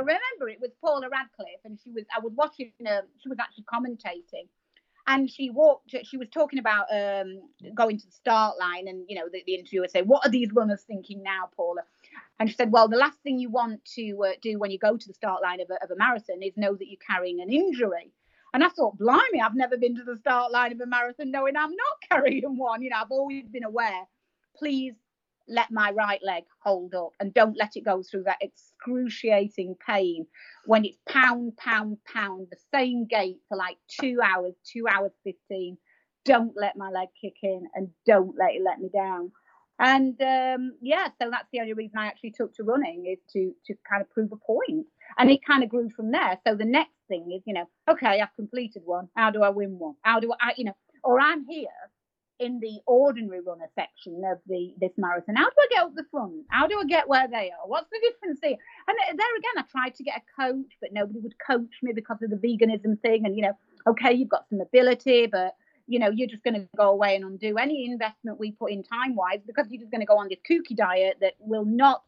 remember it was Paula Radcliffe, and she was I was watching her. She was actually commentating, and she walked. She was talking about um, going to the start line, and you know the, the interviewer said, "What are these runners thinking now, Paula?" And she said, "Well, the last thing you want to uh, do when you go to the start line of a, of a marathon is know that you're carrying an injury." And I thought, blimey, I've never been to the start line of a marathon knowing I'm not carrying one. You know, I've always been aware. Please let my right leg hold up and don't let it go through that excruciating pain when it's pound, pound, pound, the same gait for like two hours, two hours 15. Don't let my leg kick in and don't let it let me down. And um, yeah, so that's the only reason I actually took to running is to to kind of prove a point. And it kind of grew from there. So the next thing is, you know, okay, I've completed one. How do I win one? How do I, you know, or I'm here in the ordinary runner section of the this marathon. How do I get up the front? How do I get where they are? What's the difference here? And there again, I tried to get a coach, but nobody would coach me because of the veganism thing. And you know, okay, you've got some ability, but you know, you're just going to go away and undo any investment we put in time wise because you're just going to go on this kooky diet that will not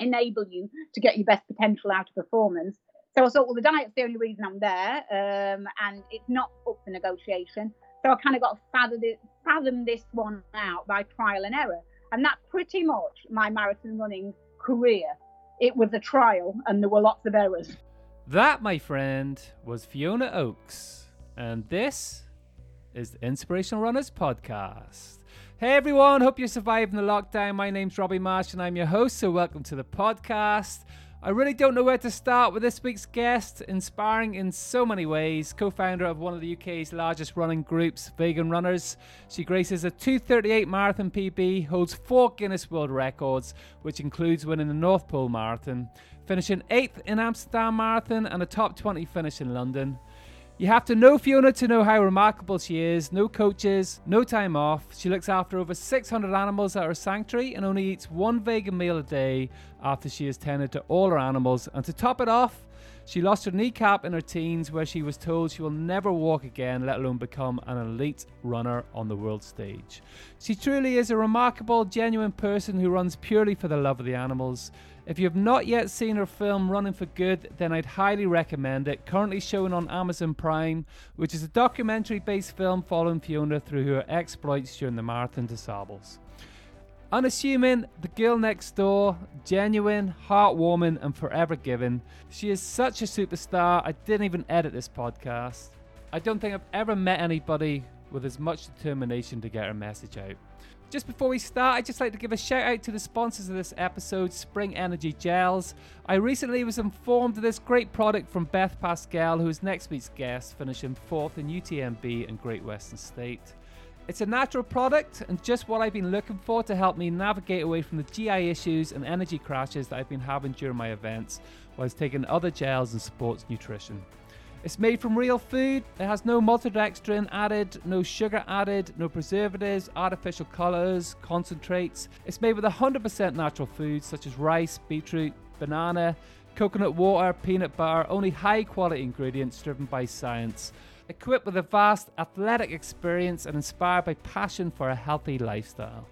enable you to get your best potential out of performance. So I thought, well, the diet's the only reason I'm there, um, and it's not up for negotiation. So I kind of got to fathom this, fathom this one out by trial and error. And that's pretty much my marathon running career. It was a trial and there were lots of errors. That, my friend, was Fiona Oakes. And this is the Inspirational Runners Podcast. Hey everyone, hope you're surviving the lockdown. My name's Robbie Marsh and I'm your host, so welcome to the podcast. I really don't know where to start with this week's guest, inspiring in so many ways. Co founder of one of the UK's largest running groups, Vegan Runners. She graces a 238 marathon PB, holds four Guinness World Records, which includes winning the North Pole Marathon, finishing 8th in Amsterdam Marathon, and a top 20 finish in London. You have to know Fiona to know how remarkable she is. No coaches, no time off. She looks after over 600 animals at her sanctuary and only eats one vegan meal a day after she has tended to all her animals. And to top it off, she lost her kneecap in her teens, where she was told she will never walk again, let alone become an elite runner on the world stage. She truly is a remarkable, genuine person who runs purely for the love of the animals. If you have not yet seen her film Running for Good, then I'd highly recommend it. Currently showing on Amazon Prime, which is a documentary based film following Fiona through her exploits during the Marathon des Sables. Unassuming, the girl next door, genuine, heartwarming, and forever giving. She is such a superstar, I didn't even edit this podcast. I don't think I've ever met anybody with as much determination to get her message out. Just before we start, I'd just like to give a shout out to the sponsors of this episode, Spring Energy Gels. I recently was informed of this great product from Beth Pascal, who is next week's guest, finishing fourth in UTMB and Great Western State. It's a natural product and just what I've been looking for to help me navigate away from the GI issues and energy crashes that I've been having during my events whilst taking other gels and sports nutrition. It's made from real food. It has no maltodextrin added, no sugar added, no preservatives, artificial colors, concentrates. It's made with 100% natural foods such as rice, beetroot, banana, coconut water, peanut butter, only high quality ingredients driven by science. Equipped with a vast athletic experience and inspired by passion for a healthy lifestyle.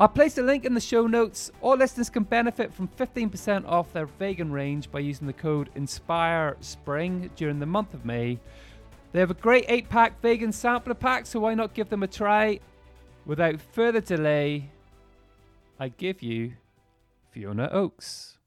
I'll place a link in the show notes. All listeners can benefit from 15% off their vegan range by using the code INSPIRESPRING during the month of May. They have a great 8 pack vegan sampler pack, so why not give them a try? Without further delay, I give you Fiona Oakes.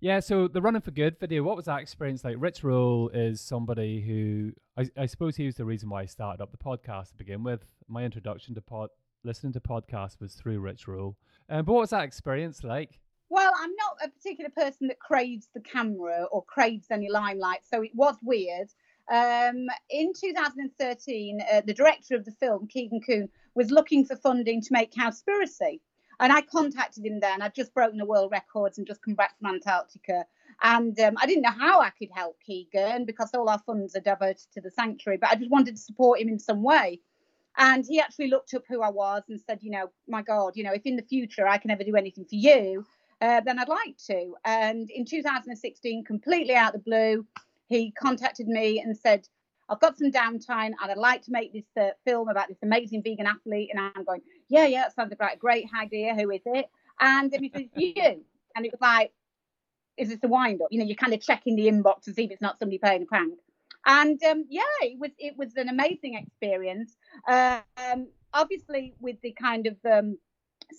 Yeah, so the Running for Good video, what was that experience like? Rich Roll is somebody who I, I suppose he was the reason why I started up the podcast to begin with. My introduction to pod, listening to podcasts was through Rich Roll. Um, but what was that experience like? Well, I'm not a particular person that craves the camera or craves any limelight, so it was weird. Um, in 2013, uh, the director of the film, Keegan Kuhn, was looking for funding to make Cowspiracy. And I contacted him then. I'd just broken the world records and just come back from Antarctica. And um, I didn't know how I could help Keegan because all our funds are diverted to the sanctuary, but I just wanted to support him in some way. And he actually looked up who I was and said, you know, my God, you know, if in the future I can ever do anything for you, uh, then I'd like to. And in 2016, completely out of the blue, he contacted me and said, I've got some downtime and I'd like to make this uh, film about this amazing vegan athlete. And I'm going, yeah, yeah, sounds like a great idea. Who is it? And he said, you. And it was like, is this a wind up? You know, you're kind of checking the inbox to see if it's not somebody playing a prank. And um, yeah, it was it was an amazing experience. Um, obviously, with the kind of um,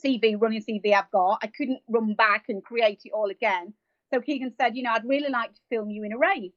CV running CV I've got, I couldn't run back and create it all again. So Keegan said, you know, I'd really like to film you in a race.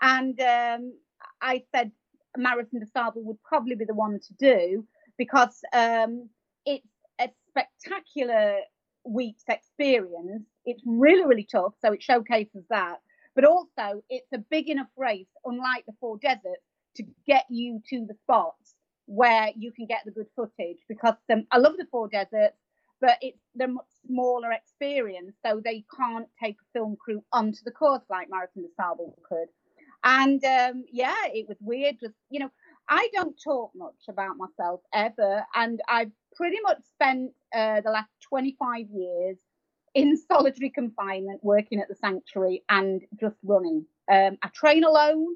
And um, I said Marathon des Sables would probably be the one to do because um, it's a spectacular week's experience. It's really, really tough, so it showcases that. But also, it's a big enough race, unlike the Four Deserts, to get you to the spots where you can get the good footage. Because um, I love the Four Deserts, but it's the much smaller experience, so they can't take a film crew onto the course like Marathon des Sables could. And um, yeah, it was weird. Just you know, I don't talk much about myself ever, and I've pretty much spent uh, the last 25 years in solitary confinement, working at the sanctuary and just running. Um, I train alone.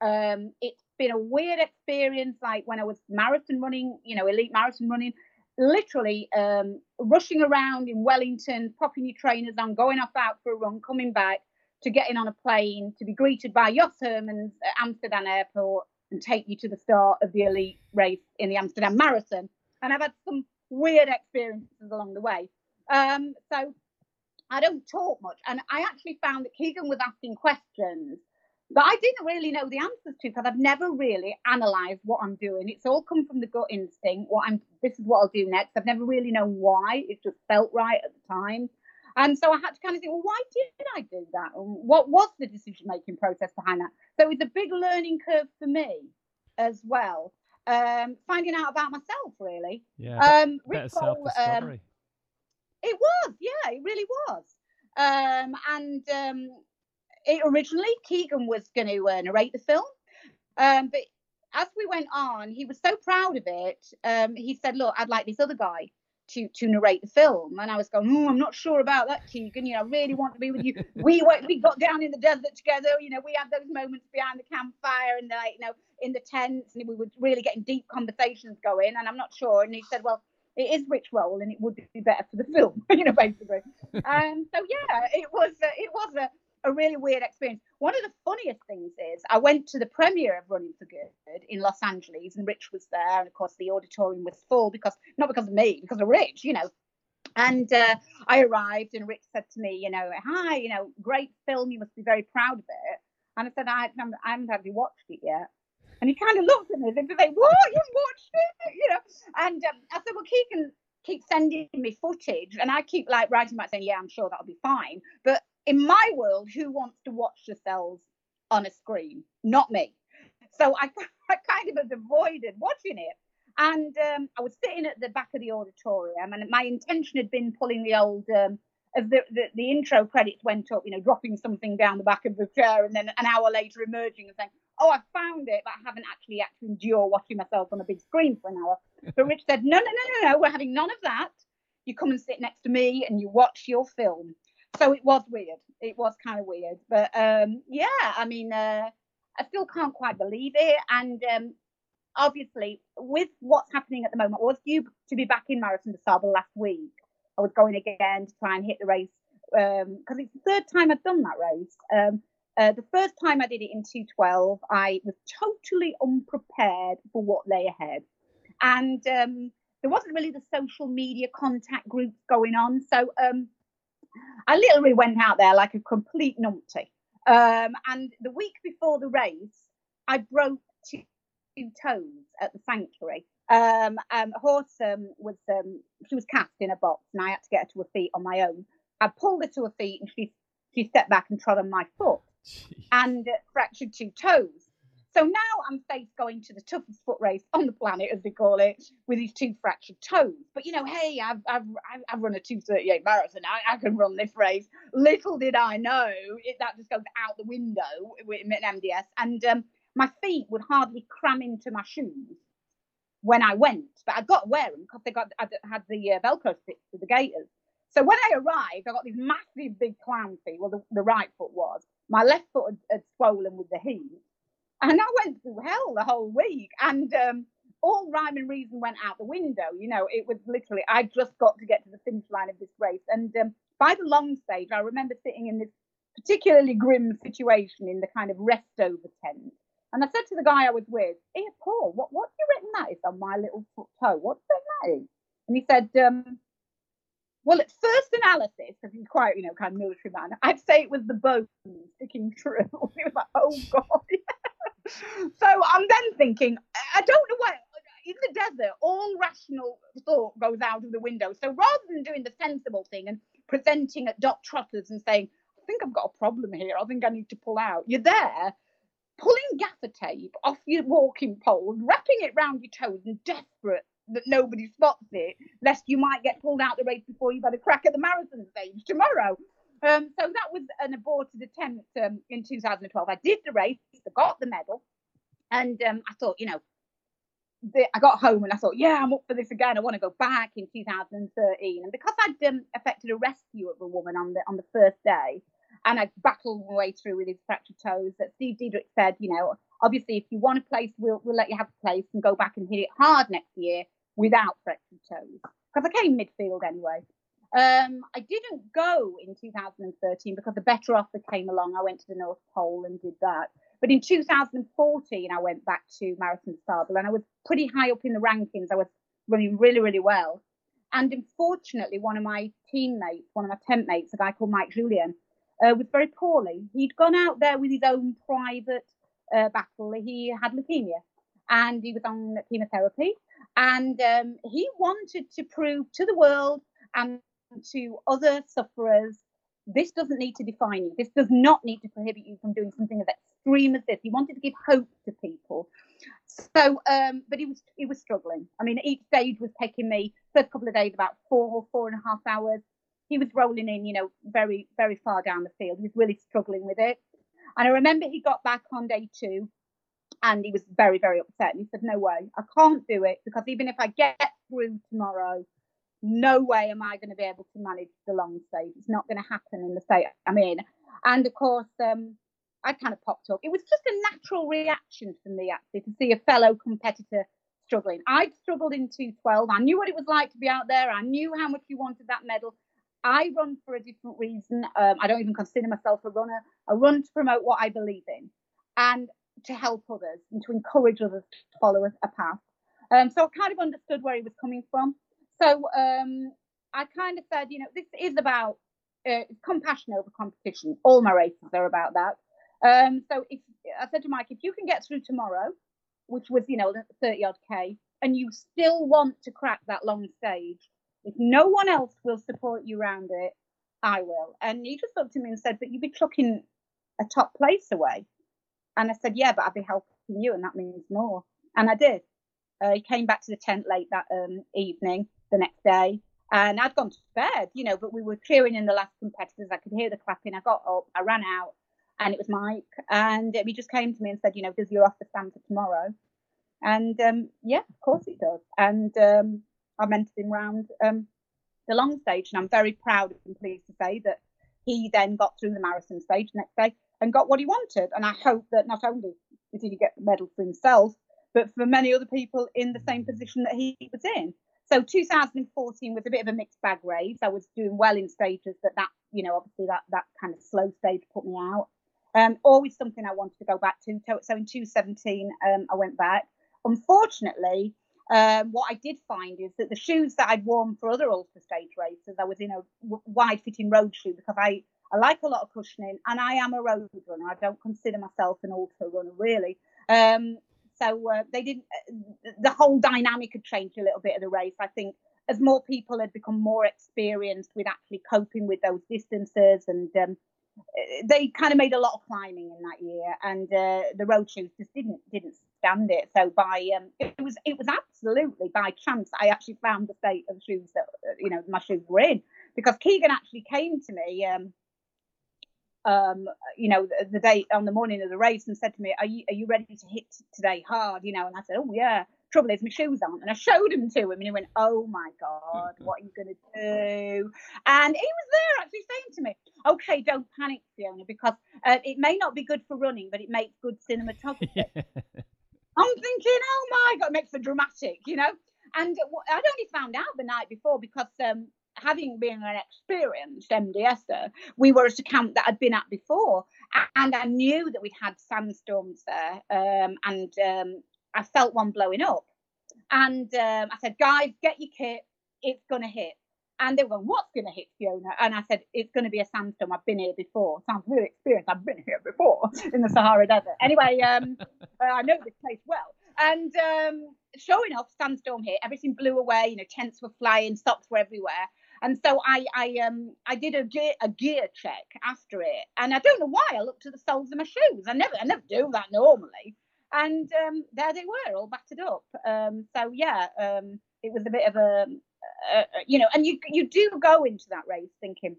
Um, it's been a weird experience, like when I was marathon running, you know, elite marathon running literally um, rushing around in Wellington, popping your trainers on, going off out for a run, coming back to getting on a plane to be greeted by Jos Hermens at Amsterdam airport and take you to the start of the elite race in the Amsterdam Marathon. And I've had some weird experiences along the way. Um, so I don't talk much. And I actually found that Keegan was asking questions that I didn't really know the answers to because I've never really analysed what I'm doing. It's all come from the gut instinct. What I'm this is what I'll do next. I've never really known why. It just felt right at the time. And so I had to kind of think, well, why did I do that? What was the decision making process behind that? So it's a big learning curve for me as well. Um, finding out about myself, really. Yeah. Um, self discovery. Um, it was, yeah, it really was. Um, and um, it originally Keegan was going to uh, narrate the film, um, but as we went on, he was so proud of it. Um, he said, "Look, I'd like this other guy to to narrate the film," and I was going, mm, "I'm not sure about that, Keegan. You know, I really want to be with you. we we got down in the desert together. You know, we had those moments behind the campfire and like you know in the tents, and we were really getting deep conversations going. And I'm not sure." And he said, "Well." It is Rich Roll, and it would be better for the film, you know, basically. um, so yeah, it was uh, it was a, a really weird experience. One of the funniest things is I went to the premiere of Running for Good in Los Angeles, and Rich was there, and of course the auditorium was full because not because of me, because of Rich, you know. And uh, I arrived, and Rich said to me, you know, hi, you know, great film, you must be very proud of it. And I said, I, I haven't actually watched it yet. And he kind of looked at me if to say, what, you watched it, you know? And um, I said, well, Keegan keep sending me footage, and I keep like writing back saying, yeah, I'm sure that'll be fine. But in my world, who wants to watch themselves on a screen? Not me. So I, I kind of avoided watching it. And um, I was sitting at the back of the auditorium, and my intention had been pulling the old, um, as the, the, the intro credits went up, you know, dropping something down the back of the chair, and then an hour later emerging and saying, "Oh, I found it, but I haven't actually had to endure watching myself on a big screen for an hour." But Rich said, "No, no, no, no, no, we're having none of that. You come and sit next to me, and you watch your film." so it was weird. It was kind of weird, but um, yeah, I mean, uh, I still can't quite believe it. And um, obviously, with what's happening at the moment, I was due to be back in Marathon des Sables last week. I was going again to try and hit the race because um, it's the third time I've done that race. Um, uh, the first time I did it in 212, I was totally unprepared for what lay ahead. And um, there wasn't really the social media contact groups going on. So um, I literally went out there like a complete numpty. Um, and the week before the race, I broke two, two toes at the sanctuary. Um, um, a horse um, was um, she was cast in a box, and I had to get her to her feet on my own. I pulled her to her feet, and she she stepped back and trod on my foot, Jeez. and fractured two toes. So now I'm faced going to the toughest foot race on the planet, as they call it, with these two fractured toes. But you know, hey, I've I've I've run a 238 marathon. I, I can run this race. Little did I know it, that just goes out the window with an MDS, and um, my feet would hardly cram into my shoes when I went. But I got to wear them because they got I had the uh, Velcro sticks with the gaiters. So when I arrived, I got these massive big clown feet. Well, the, the right foot was. My left foot had, had swollen with the heat and I went through hell the whole week. And um, all rhyme and reason went out the window. You know, it was literally, I just got to get to the finish line of this race. And um, by the long stage, I remember sitting in this particularly grim situation in the kind of rest over tent. And I said to the guy I was with, Here, Paul, what, what have you written that is on my little foot toe? What's that is? And he said, um, Well, at first analysis, because he's quite, you know, kind of military man, I'd say it was the bone sticking through. he was like, Oh, God. so I'm then thinking, I don't know why. In the desert, all rational thought goes out of the window. So rather than doing the sensible thing and presenting at Doc trotters and saying, I think I've got a problem here. I think I need to pull out. You're there pulling gaffer tape off your walking pole, wrapping it round your toes and desperate that nobody spots it, lest you might get pulled out the race before you've had a crack at the marathon stage tomorrow. Um, so that was an aborted attempt um, in 2012. I did the race, I got the medal, and um, I thought, you know, the, I got home and I thought, yeah, I'm up for this again. I want to go back in 2013. And because I'd um, effected a rescue of a woman on the on the first day, and I battled my way through with his fractured toes, that Steve Diederich said, you know, obviously if you want a place, we'll we'll let you have a place and go back and hit it hard next year without fractured toes. Because I came midfield anyway. Um, I didn't go in 2013 because a better offer came along. I went to the North Pole and did that. But in 2014, I went back to Marathon des Sables and I was pretty high up in the rankings. I was running really, really well. And unfortunately, one of my teammates, one of my tent mates, a guy called Mike Julian, uh, was very poorly. He'd gone out there with his own private uh, battle. He had leukemia and he was on chemotherapy. And um, he wanted to prove to the world and to other sufferers this doesn't need to define you. This does not need to prohibit you from doing something as extreme as this. He wanted to give hope to people. So, um, but he was he was struggling. I mean, each stage was taking me first couple of days about four four and a half hours. He was rolling in, you know, very very far down the field. He was really struggling with it. And I remember he got back on day two, and he was very very upset. And he said, "No way, I can't do it because even if I get through tomorrow, no way am I going to be able to manage the long stage. It's not going to happen in the state I'm in. And of course, um, I kind of popped up. It was just a natural reaction for me, actually, to see a fellow competitor struggling. I'd struggled in 212. I knew what it was like to be out there. I knew how much you wanted that medal. I run for a different reason. Um, I don't even consider myself a runner. I run to promote what I believe in and to help others and to encourage others to follow a path. Um, so I kind of understood where he was coming from. So um, I kind of said, you know, this is about uh, compassion over competition. All my races are about that. Um, so if I said to Mike, if you can get through tomorrow, which was, you know, 30 odd K, and you still want to crack that long stage, if no one else will support you around it, I will. And he just looked at me and said, but you'd be chucking a top place away. And I said, yeah, but I'll be helping you, and that means more. And I did. Uh, he came back to the tent late that um, evening, the next day, and I'd gone to bed, you know, but we were cheering in the last competitors. I could hear the clapping. I got up, I ran out, and it was Mike. And he just came to me and said, you know, does your offer stand for tomorrow? And um, yeah, of course it does. And um, I mentored him round um, the long stage, and I'm very proud and pleased to say that he then got through the marathon stage next day and got what he wanted. And I hope that not only did he get the medal for himself, but for many other people in the same position that he was in. So 2014 was a bit of a mixed bag race. I was doing well in stages, but that, you know, obviously that that kind of slow stage put me out. Um, always something I wanted to go back to. So in 2017, um, I went back. Unfortunately, um, what I did find is that the shoes that I'd worn for other ultra stage races, I was in a wide fitting road shoe because I, I like a lot of cushioning and I am a road runner. I don't consider myself an ultra runner really. Um, so uh, they didn't, uh, the whole dynamic had changed a little bit of the race. I think as more people had become more experienced with actually coping with those distances and um, they kind of made a lot of climbing in that year, and uh, the road shoes just didn't didn't stand it. So by um, it was it was absolutely by chance I actually found the state of shoes that you know my shoes were in because Keegan actually came to me. Um, um, you know, the, the, day on the morning of the race and said to me, "Are you are you ready to hit today hard?" You know, and I said, "Oh yeah." trouble is my shoes aren't. And I showed him to him and he went, Oh my God, what are you going to do? And he was there actually saying to me, Okay, don't panic, Fiona, because uh, it may not be good for running, but it makes good cinematography. I'm thinking, Oh my God, it makes for dramatic, you know? And I'd only found out the night before because um, having been an experienced MDSer, we were at a camp that I'd been at before, and I knew that we'd had sandstorms there, um, and um, I felt one blowing up. And um, I said, guys, get your kit, it's going to hit. And they were going, what's going to hit Fiona? And I said, it's going to be a sandstorm. I've been here before. Sounds really experienced. I've been here before in the Sahara Desert. Anyway, um, I know this place well. And um, sure enough, sandstorm hit. Everything blew away. You know, tents were flying, socks were everywhere. And so I, I, um, I did a gear, a gear check after it, and I don't know why I looked at the soles of my shoes. I never, I never do that normally. And um, there they were, all battered up. Um, so yeah, um, it was a bit of a, you know, and you you do go into that race thinking,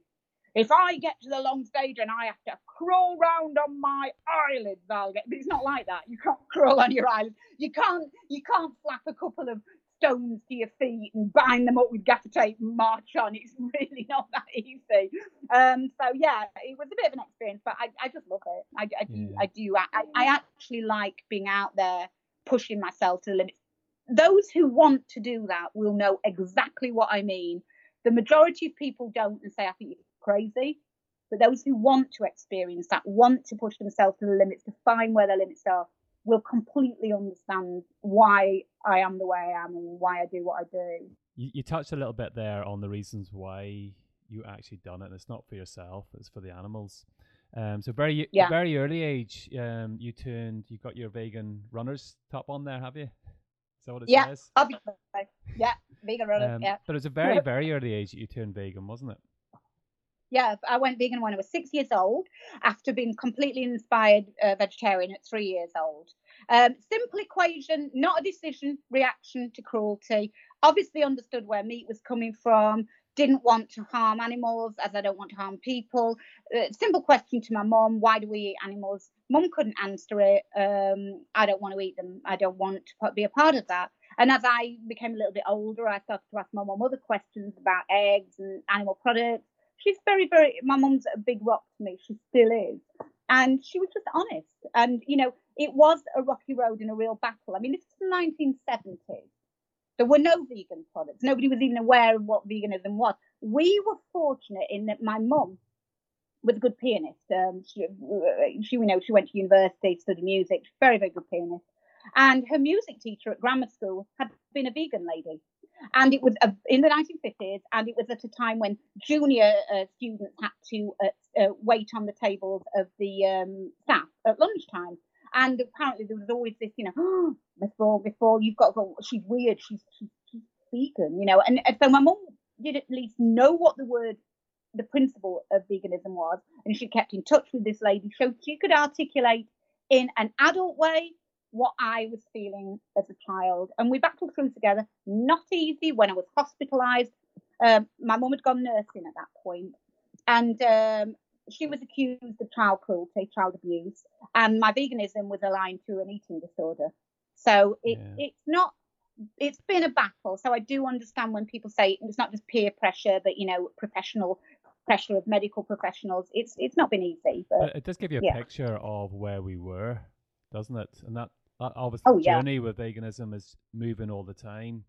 if I get to the long stage and I have to crawl round on my eyelids, I'll get. But it's not like that. You can't crawl on your eyelids. You can't. You can't flap a couple of stones to your feet and bind them up with gaffer tape and march on. It's really not that easy. Um, so yeah, it was a bit of an experience, but I, I just love it. I, I do. Yeah. I do. I, I actually like being out there pushing myself to the limits. Those who want to do that will know exactly what I mean. The majority of people don't and say, I think you're crazy. But those who want to experience that, want to push themselves to the limits, to find where their limits are, will completely understand why I am the way I am and why I do what I do. You, you touched a little bit there on the reasons why you actually done it. And it's not for yourself; it's for the animals. Um, so very yeah. very early age, um, you turned, you got your vegan runners top on there, have you? Is that what it yeah, says? Obviously. Yeah, vegan runners. Um, yeah. But it was a very very early age that you turned vegan, wasn't it? Yeah, I went vegan when I was six years old after being completely inspired uh, vegetarian at three years old. Um, simple equation, not a decision, reaction to cruelty. Obviously understood where meat was coming from, didn't want to harm animals as I don't want to harm people. Uh, simple question to my mom, why do we eat animals? Mum couldn't answer it. Um, I don't want to eat them. I don't want to be a part of that. And as I became a little bit older, I started to ask my mum other questions about eggs and animal products she's very, very, my mum's a big rock to me. She still is. And she was just honest. And, you know, it was a rocky road and a real battle. I mean, this is the 1970s. There were no vegan products. Nobody was even aware of what veganism was. We were fortunate in that my mum was a good pianist. Um, she, she, you know, she went to university, studied music. Very, very good pianist. And her music teacher at grammar school had been a vegan lady and it was uh, in the 1950s, and it was at a time when junior uh, students had to uh, uh, wait on the tables of the um, staff at lunchtime. And apparently there was always this, you know, oh, Miss Ball, Miss Ball, you've got to go. She's weird. She's, she's, she's vegan, you know. And, and so my mum did at least know what the word, the principle of veganism was, and she kept in touch with this lady so she could articulate in an adult way what I was feeling as a child. And we battled through together. Not easy when I was hospitalized. Um, my mum had gone nursing at that point, and um, she was accused of child cruelty, child abuse, and my veganism was aligned to an eating disorder. So it, yeah. it's not. It's been a battle. So I do understand when people say it's not just peer pressure, but you know, professional pressure of medical professionals. It's it's not been easy. But, it does give you a yeah. picture of where we were, doesn't it? And that obviously oh, yeah. journey with veganism is moving all the time.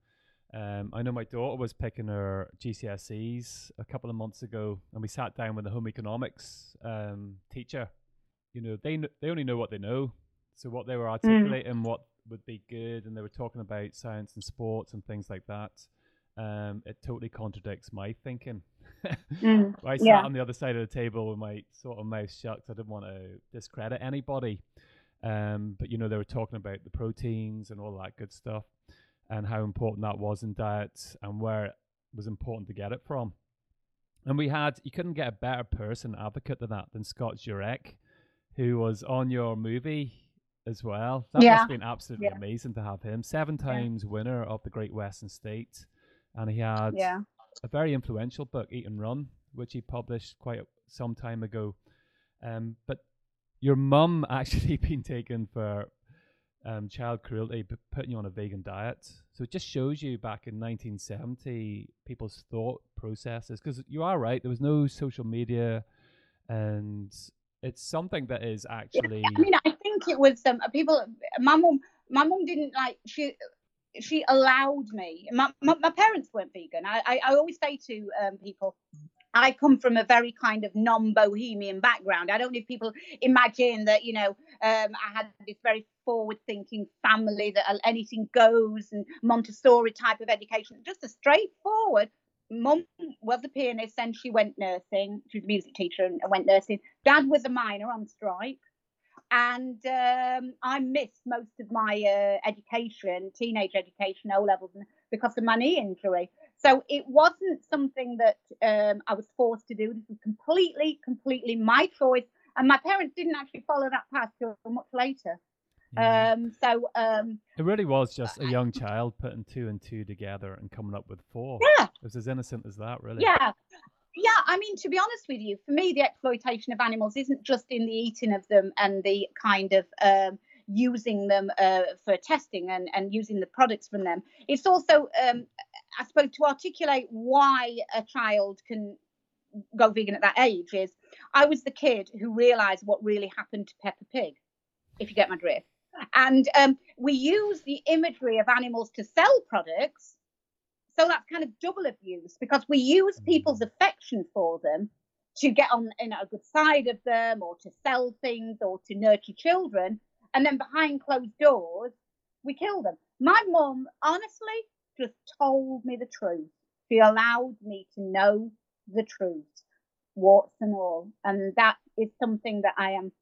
Um, I know my daughter was picking her GCSEs a couple of months ago, and we sat down with the home economics um, teacher. You know, they they only know what they know, so what they were mm. articulating, mm. what would be good, and they were talking about science and sports and things like that. Um, it totally contradicts my thinking. mm. I sat yeah. on the other side of the table with my sort of mouth shut. I didn't want to discredit anybody. Um, but you know, they were talking about the proteins and all that good stuff and how important that was in diets and where it was important to get it from. And we had, you couldn't get a better person advocate than that than Scott Jurek, who was on your movie as well. That yeah. must have been absolutely yeah. amazing to have him. Seven times yeah. winner of the Great Western State. And he had yeah. a very influential book, Eat and Run, which he published quite some time ago. Um, but your mum actually been taken for um, child cruelty, putting you on a vegan diet. So it just shows you back in 1970 people's thought processes. Because you are right, there was no social media, and it's something that is actually. I mean, I think it was um, people. My mum, my mum didn't like she. she allowed me. My, my, my parents weren't vegan. I, I, I always say to um, people, I come from a very kind of non-bohemian background. I don't know if people imagine that, you know, um, I had this very forward-thinking family that anything goes and Montessori type of education. Just a straightforward. Mum was a pianist, and she went nursing. She was a music teacher and went nursing. Dad was a miner on strike and um, I missed most of my uh, education, teenage education, O levels, because of my knee injury. So it wasn't something that um, I was forced to do. This was completely, completely my choice, and my parents didn't actually follow that path till much later. Yeah. Um, so um, it really was just a young child putting two and two together and coming up with four. Yeah, it was as innocent as that, really. Yeah, yeah, I mean, to be honest with you, for me, the exploitation of animals isn't just in the eating of them and the kind of um, using them uh, for testing and, and using the products from them. It's also, um, I suppose, to articulate why a child can go vegan at that age is I was the kid who realized what really happened to Peppa Pig, if you get my drift. And um, we use the imagery of animals to sell products so that's kind of double abuse because we use people's mm. affection for them to get on you know, a good side of them or to sell things or to nurture children. And then behind closed doors, we kill them. My mum, honestly, just told me the truth. She allowed me to know the truth, warts and all. And that is something that I am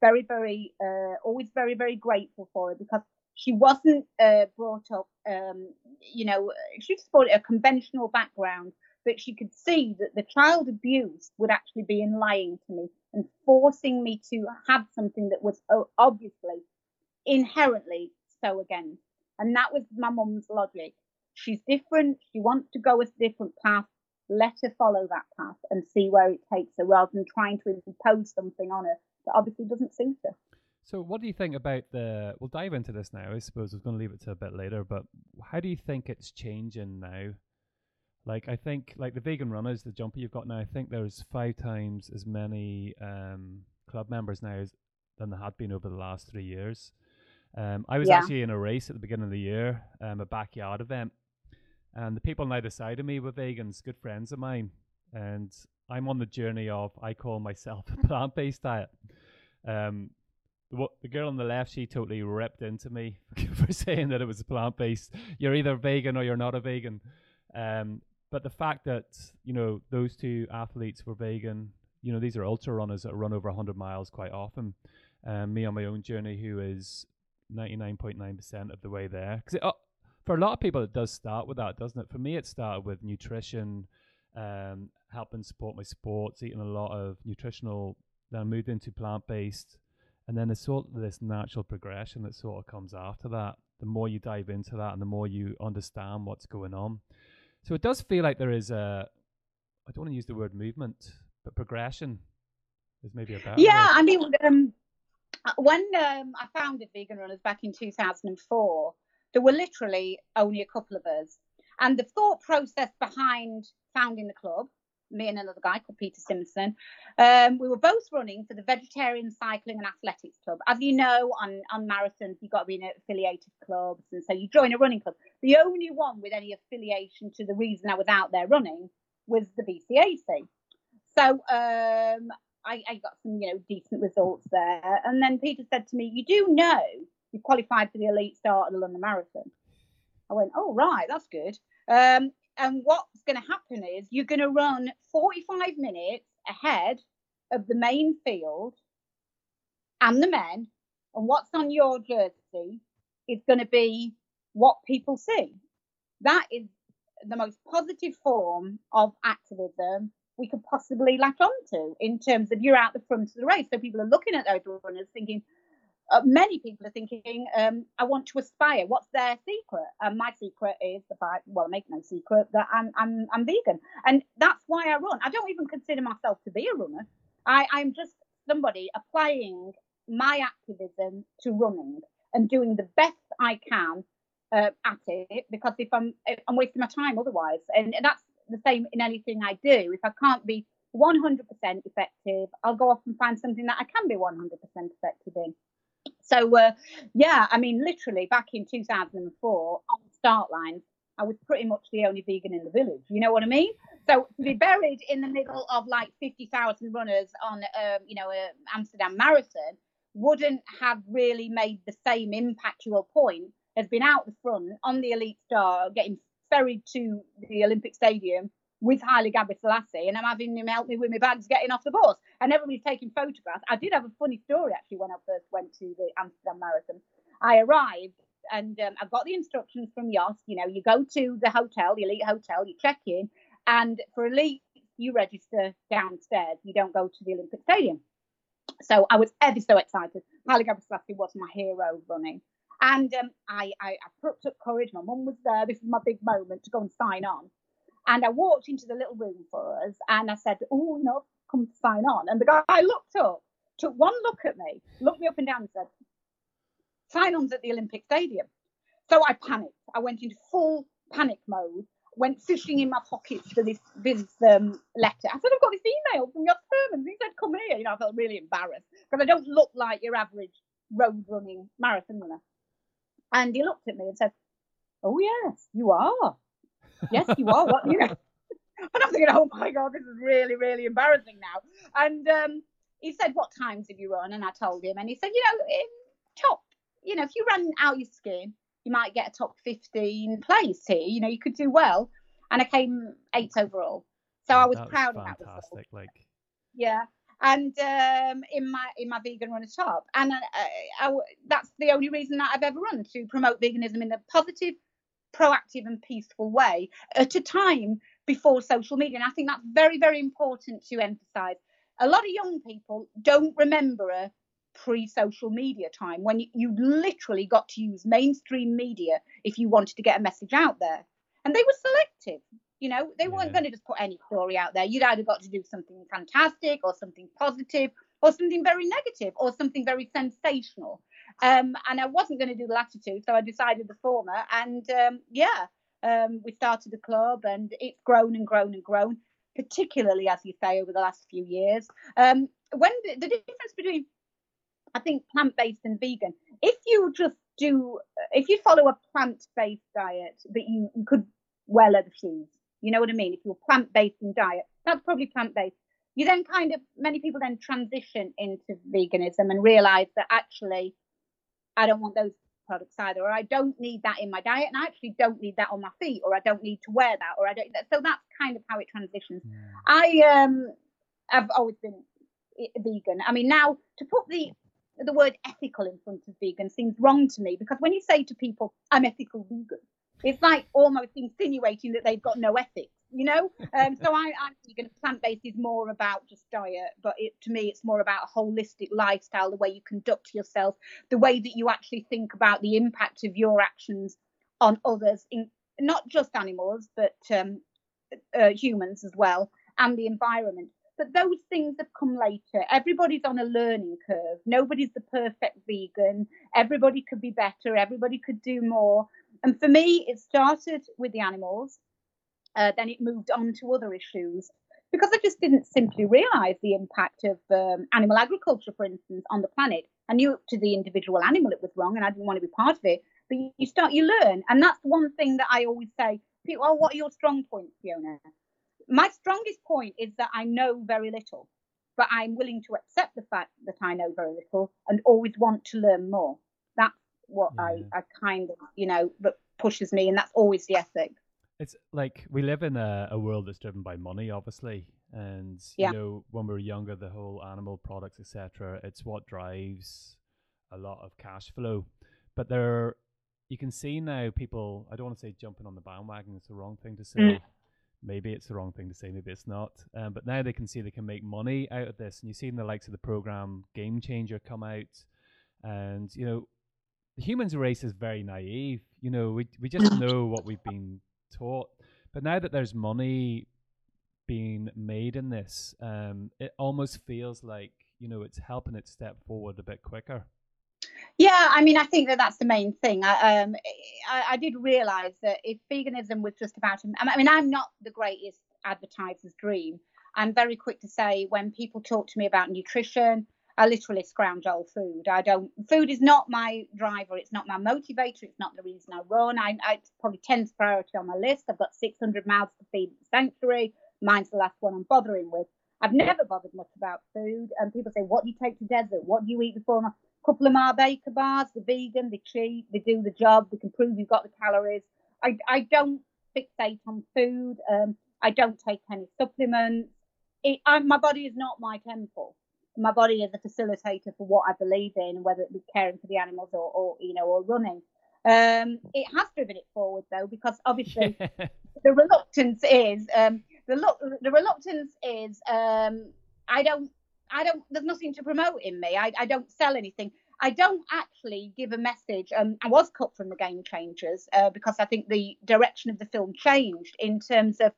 very, very, uh, always very, very grateful for because she wasn't uh, brought up, um, you know, she just brought a conventional background, but she could see that the child abuse would actually be in lying to me and forcing me to have something that was obviously inherently so against. And that was my mum's logic. She's different. She wants to go a different path. Let her follow that path and see where it takes her rather than trying to impose something on her that obviously doesn't suit her. So, what do you think about the? We'll dive into this now. I suppose I was going to leave it to a bit later, but how do you think it's changing now? Like, I think, like the vegan runners, the jumper you've got now, I think there's five times as many um, club members now as, than there had been over the last three years. Um, I was yeah. actually in a race at the beginning of the year, um, a backyard event, and the people on either side of me were vegans, good friends of mine, and I'm on the journey of I call myself a plant-based diet. Um, what the girl on the left, she totally ripped into me for saying that it was plant based. You're either vegan or you're not a vegan. Um, but the fact that you know those two athletes were vegan, you know these are ultra runners that run over 100 miles quite often. Um, me on my own journey, who is 99.9% of the way there, because for a lot of people it does start with that, doesn't it? For me, it started with nutrition, um, helping support my sports, eating a lot of nutritional. Then I moved into plant based and then there's sort of this natural progression that sort of comes after that. The more you dive into that, and the more you understand what's going on. So it does feel like there is a, I don't want to use the word movement, but progression is maybe a better. Yeah, word. I mean, um, when um, I founded Vegan Runners back in 2004, there were literally only a couple of us, and the thought process behind founding the club me and another guy called Peter Simpson. Um, we were both running for the Vegetarian Cycling and Athletics Club. As you know, on, on marathons, you've got to be in affiliated clubs. And so you join a running club. The only one with any affiliation to the reason I was out there running was the VCAC. So um, I, I got some, you know, decent results there. And then Peter said to me, You do know you qualified for the elite start of the London Marathon. I went, Oh, right, that's good. Um, and what's going to happen is you're going to run 45 minutes ahead of the main field and the men. And what's on your jersey is going to be what people see. That is the most positive form of activism we could possibly latch onto in terms of you're out the front of the race. So people are looking at those runners thinking, uh, many people are thinking, um, I want to aspire. What's their secret? And my secret is the fact, well, I make no secret that I'm, I'm, I'm vegan. And that's why I run. I don't even consider myself to be a runner. I, I'm just somebody applying my activism to running and doing the best I can uh, at it because if I'm, I'm wasting my time otherwise. And that's the same in anything I do. If I can't be 100% effective, I'll go off and find something that I can be 100% effective in. So uh, yeah, I mean, literally back in 2004, on the start line, I was pretty much the only vegan in the village. You know what I mean? So to be buried in the middle of like 50,000 runners on, um, you know, a Amsterdam marathon wouldn't have really made the same impact. impactual point as being out the front on the elite star, getting ferried to the Olympic Stadium with Haile Selassie, and I'm having him help me with my bags getting off the bus, and everybody's taking photographs. I did have a funny story actually when I first went to the Amsterdam Marathon. I arrived and um, I got the instructions from Jos. You know, you go to the hotel, the elite hotel, you check in, and for elite, you register downstairs. You don't go to the Olympic Stadium. So I was ever so excited. Haile Selassie was my hero running. And um, I, I, I up courage. My mum was there. This is my big moment to go and sign on. And I walked into the little room for us and I said, Oh, you know, come sign on. And the guy looked up, took one look at me, looked me up and down and said, Sign ons at the Olympic Stadium. So I panicked. I went into full panic mode, went fishing in my pockets for this, this um, letter. I said, I've got this email from your servant. He said, Come here. You know, I felt really embarrassed because I don't look like your average road running marathon runner. And he looked at me and said, Oh, yes, you are. Yes, you are. What, you know? And I'm thinking, oh my God, this is really, really embarrassing now. And um, he said, What times have you run? And I told him. And he said, You know, top, you know, if you run out your skin, you might get a top 15 place here. You know, you could do well. And I came eighth overall. So I was that proud was of that fantastic. Like, yeah and um, in my in my vegan runner top and uh, I, that's the only reason that i've ever run to promote veganism in a positive proactive and peaceful way at a time before social media and i think that's very very important to emphasize a lot of young people don't remember a pre-social media time when you, you literally got to use mainstream media if you wanted to get a message out there and they were selective you know, they weren't Yeah. going to just put any story out there. You'd either got to do something fantastic or something positive or something very negative or something very sensational. Um, and I wasn't going to do the latter two, so I decided the former. And um, yeah, um, we started the club and it's grown and grown and grown, particularly, as you say, over the last few years. Um, when the, the difference between, I think, plant based and vegan, if you just do, if you follow a plant based diet, that you, you could leather shoes. You know what I mean? If you're plant based in diet, that's probably plant based. You then kind of, many people then transition into veganism and realize that actually, I don't want those products either, or I don't need that in my diet, and I actually don't need that on my feet, or I don't need to wear that, or I don't. So that's kind of how it transitions. I um, I've always been vegan. I mean, now to put the the word ethical in front of vegan seems wrong to me because when you say to people, "I'm ethical vegan," it's like almost insinuating that they've got no ethics. You know, um, so I, I'm vegan. Plant based is more about just diet, but it, to me, it's more about a holistic lifestyle, the way you conduct yourself, the way that you actually think about the impact of your actions on others, in not just animals, but um, uh, humans as well, and the environment. But those things have come later. Everybody's on a learning curve. Nobody's the perfect vegan. Everybody could be better. Everybody could do more. And for me, it started with the animals. Uh, then it moved on to other issues because I just didn't simply realize the impact of um, animal agriculture, for instance, on the planet. I knew up to the individual animal it was wrong and I didn't want to be part of it. But you, you start, you learn. And that's one thing that I always say people, oh, what are your strong points, Fiona? My strongest point is that I know very little, but I'm willing to accept the fact that I know very little and always want to learn more. That's what Yeah. I, I kind of, you know, that pushes me. And that's always the ethic. It's like we live in a, a world that's driven by money, obviously, and Yeah. you know when we were younger, the whole animal products, etc. It's what drives a lot of cash flow. But there, you can see now people. I don't want to say jumping on the bandwagon. It's the wrong thing to say. Mm. Maybe it's the wrong thing to say. Maybe it's not. Um, but now they can see they can make money out of this, and you've seen the likes of the program Game Changer come out, and you know the humans race is very naive. You know, we we just know what we've been taught. But now that there's money being made in this, um, it almost feels like you know it's helping it step forward a bit quicker. Yeah, I mean, I think that that's the main thing. I, um, I, I did realise that if veganism was just about, I mean, I'm not the greatest advertiser's dream. I'm very quick to say when people talk to me about nutrition, I literally scrounge all food. I don't. Food is not my driver. It's not my motivator. It's not the reason I run. I, I it's probably tenth priority on my list. I've got 600 mouths to feed at the sanctuary. Mine's the last one I'm bothering with. I've never bothered much about food. And people say, "What do you take to desert? What do you eat before?" A couple of Mar Baker bars. They're vegan. They cheap. They do the job. They can prove you've got the calories. I I don't fixate on food. Um, I don't take any supplements. It, I, my body is not my temple my body is a facilitator for what I believe in, whether it be caring for the animals or, or you know, or running. Um, it has driven it forward though, because obviously the reluctance is um, the look the reluctance is um, I don't I don't there's nothing to promote in me. I, I don't sell anything. I don't actually give a message. Um, I was cut from the Game Changers uh, because I think the direction of the film changed in terms of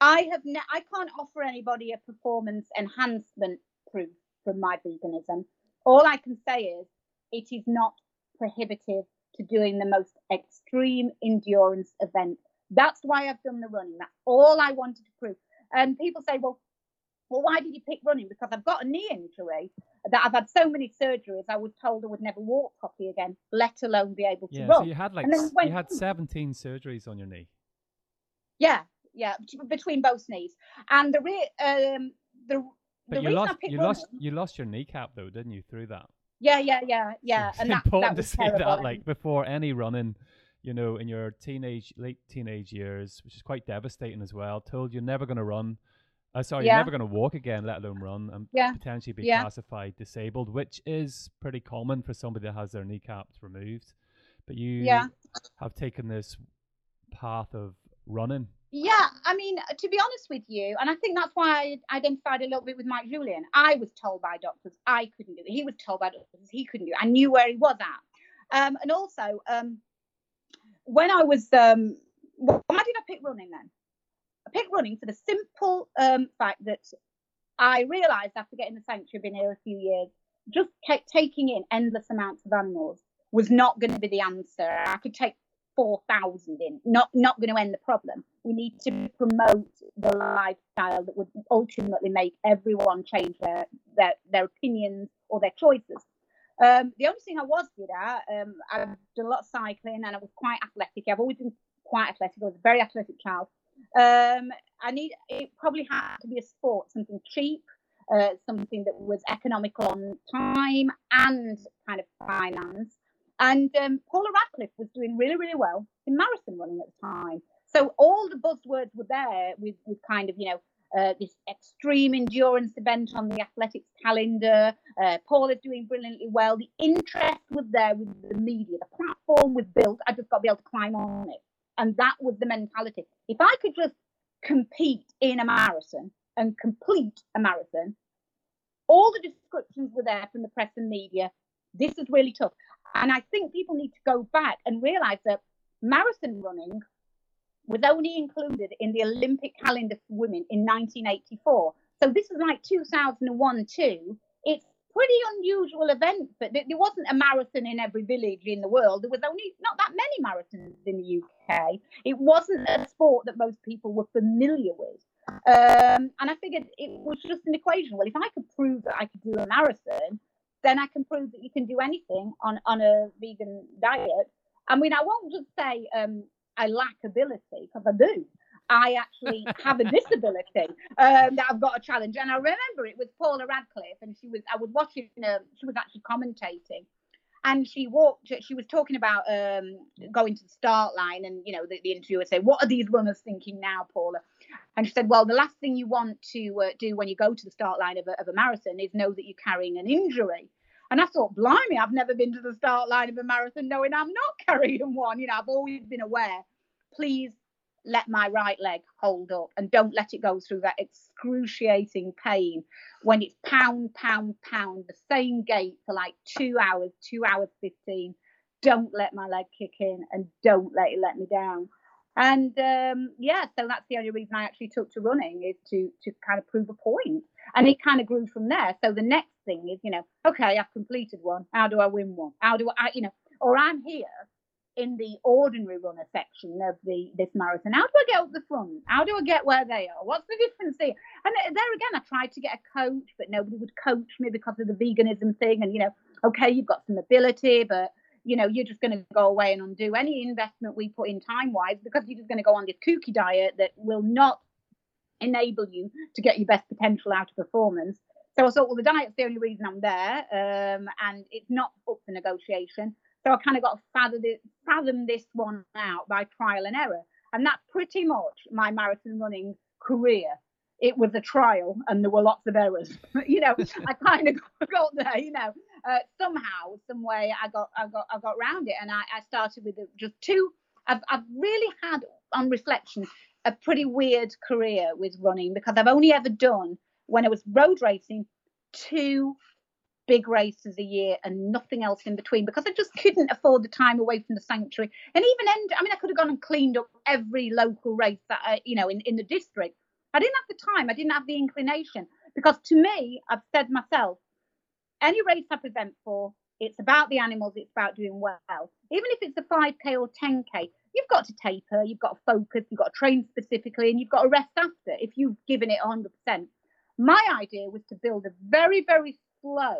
I have ne- I can't offer anybody a performance enhancement proof from my veganism. All I can say is it is not prohibitive to doing the most extreme endurance event. That's why I've done the running. That's all I wanted to prove. And people say, well, well, why did you pick running? Because I've got a knee injury that I've had so many surgeries. I was told I would never walk properly again, let alone be able to yeah, run. So you had like you had 17 surgeries on your knee. Yeah, yeah, between both knees. And the re- um, the but you lost, you lost, you lost your kneecap though, didn't you? Through that. Yeah, yeah, yeah, yeah. So and that, important that to say that, like before any running, you know, in your teenage, late teenage years, which is quite devastating as well. Told you're never going to run. Uh, sorry, yeah. you're never going to walk again, let alone run, and yeah. potentially be yeah. classified disabled, which is pretty common for somebody that has their kneecaps removed. But you yeah. have taken this path of running yeah, I mean, to be honest with you, and I think that's why I identified a little bit with Mike Julian. I was told by doctors I couldn't do it. He was told by doctors he couldn't do it. I knew where he was at. Um, and also, um, when I was, um, why did I pick running then? I picked running for the simple um, fact that I realised after getting the sanctuary, been here a few years, just kept taking in endless amounts of animals was not going to be the answer. I could take 4,000 in, not, not going to end the problem. We need to promote the lifestyle that would ultimately make everyone change their, their, their opinions or their choices. Um, the only thing I was good at, um, I've done a lot of cycling and I was quite athletic. I've always been quite athletic. I was a very athletic child. Um, I need it probably had to be a sport, something cheap, uh, something that was economical on time and kind of finance. And um, Paula Radcliffe was doing really, really well in marathon running at the time. So all the buzzwords were there with, with kind of, you know, uh, this extreme endurance event on the athletics calendar. Uh, Paula's doing brilliantly well. The interest was there with the media. The platform was built. I just got to be able to climb on it. And that was the mentality. If I could just compete in a marathon and complete a marathon, all the descriptions were there from the press and media. This is really tough. And I think people need to go back and realize that marathon running was only included in the Olympic calendar for women in 1984. So this is like 2001 too. It's pretty unusual event, but there wasn't a marathon in every village in the world. There was only not that many marathons in the UK. It wasn't a sport that most people were familiar with. Um, and I figured it was just an equation. Well, if I could prove that I could do a marathon, then I can prove that you can do anything on, on a vegan diet. I mean, I won't just say um, I lack ability because I do. I actually have a disability um, that I've got a challenge. And I remember it was Paula Radcliffe, and she was I was watching her, she was actually commentating, and she walked. She was talking about um, going to the start line, and you know the, the interviewer said, "What are these runners thinking now, Paula?" And she said, "Well, the last thing you want to uh, do when you go to the start line of a, of a marathon is know that you're carrying an injury." And I thought, blimey, I've never been to the start line of a marathon knowing I'm not carrying one. You know, I've always been aware. Please let my right leg hold up and don't let it go through that excruciating pain when it's pound, pound, pound, the same gait for like two hours, two hours 15. Don't let my leg kick in and don't let it let me down. And um, yeah, so that's the only reason I actually took to running is to to kind of prove a point. And it kind of grew from there. So the next thing is, you know, okay, I've completed one. How do I win one? How do I, you know, or I'm here in the ordinary runner section of the this marathon. How do I get up the front? How do I get where they are? What's the difference here? And there again, I tried to get a coach, but nobody would coach me because of the veganism thing. And you know, okay, you've got some ability, but you know, you're just going to go away and undo any investment we put in time wise because you're just going to go on this kooky diet that will not enable you to get your best potential out of performance. So I thought, well, the diet's the only reason I'm there, um, and it's not up for negotiation. So I kind of got to fathom this, fathom this one out by trial and error. And that's pretty much my marathon running career. It was a trial and there were lots of errors. you know, I kind of got there, you know, uh, somehow, some way I got, I got, I got around it. And I, I started with just two. I've, I've really had, on reflection, a pretty weird career with running because I've only ever done when I was road racing two big races a year and nothing else in between because I just couldn't afford the time away from the sanctuary. And even end, I mean, I could have gone and cleaned up every local race that I, you know, in, in the district. I didn't have the time. I didn't have the inclination because to me, I've said myself, any race I present for, it's about the animals. It's about doing well. Even if it's a 5k or 10k, you've got to taper. You've got to focus. You've got to train specifically, and you've got to rest after if you've given it 100%. My idea was to build a very, very slow,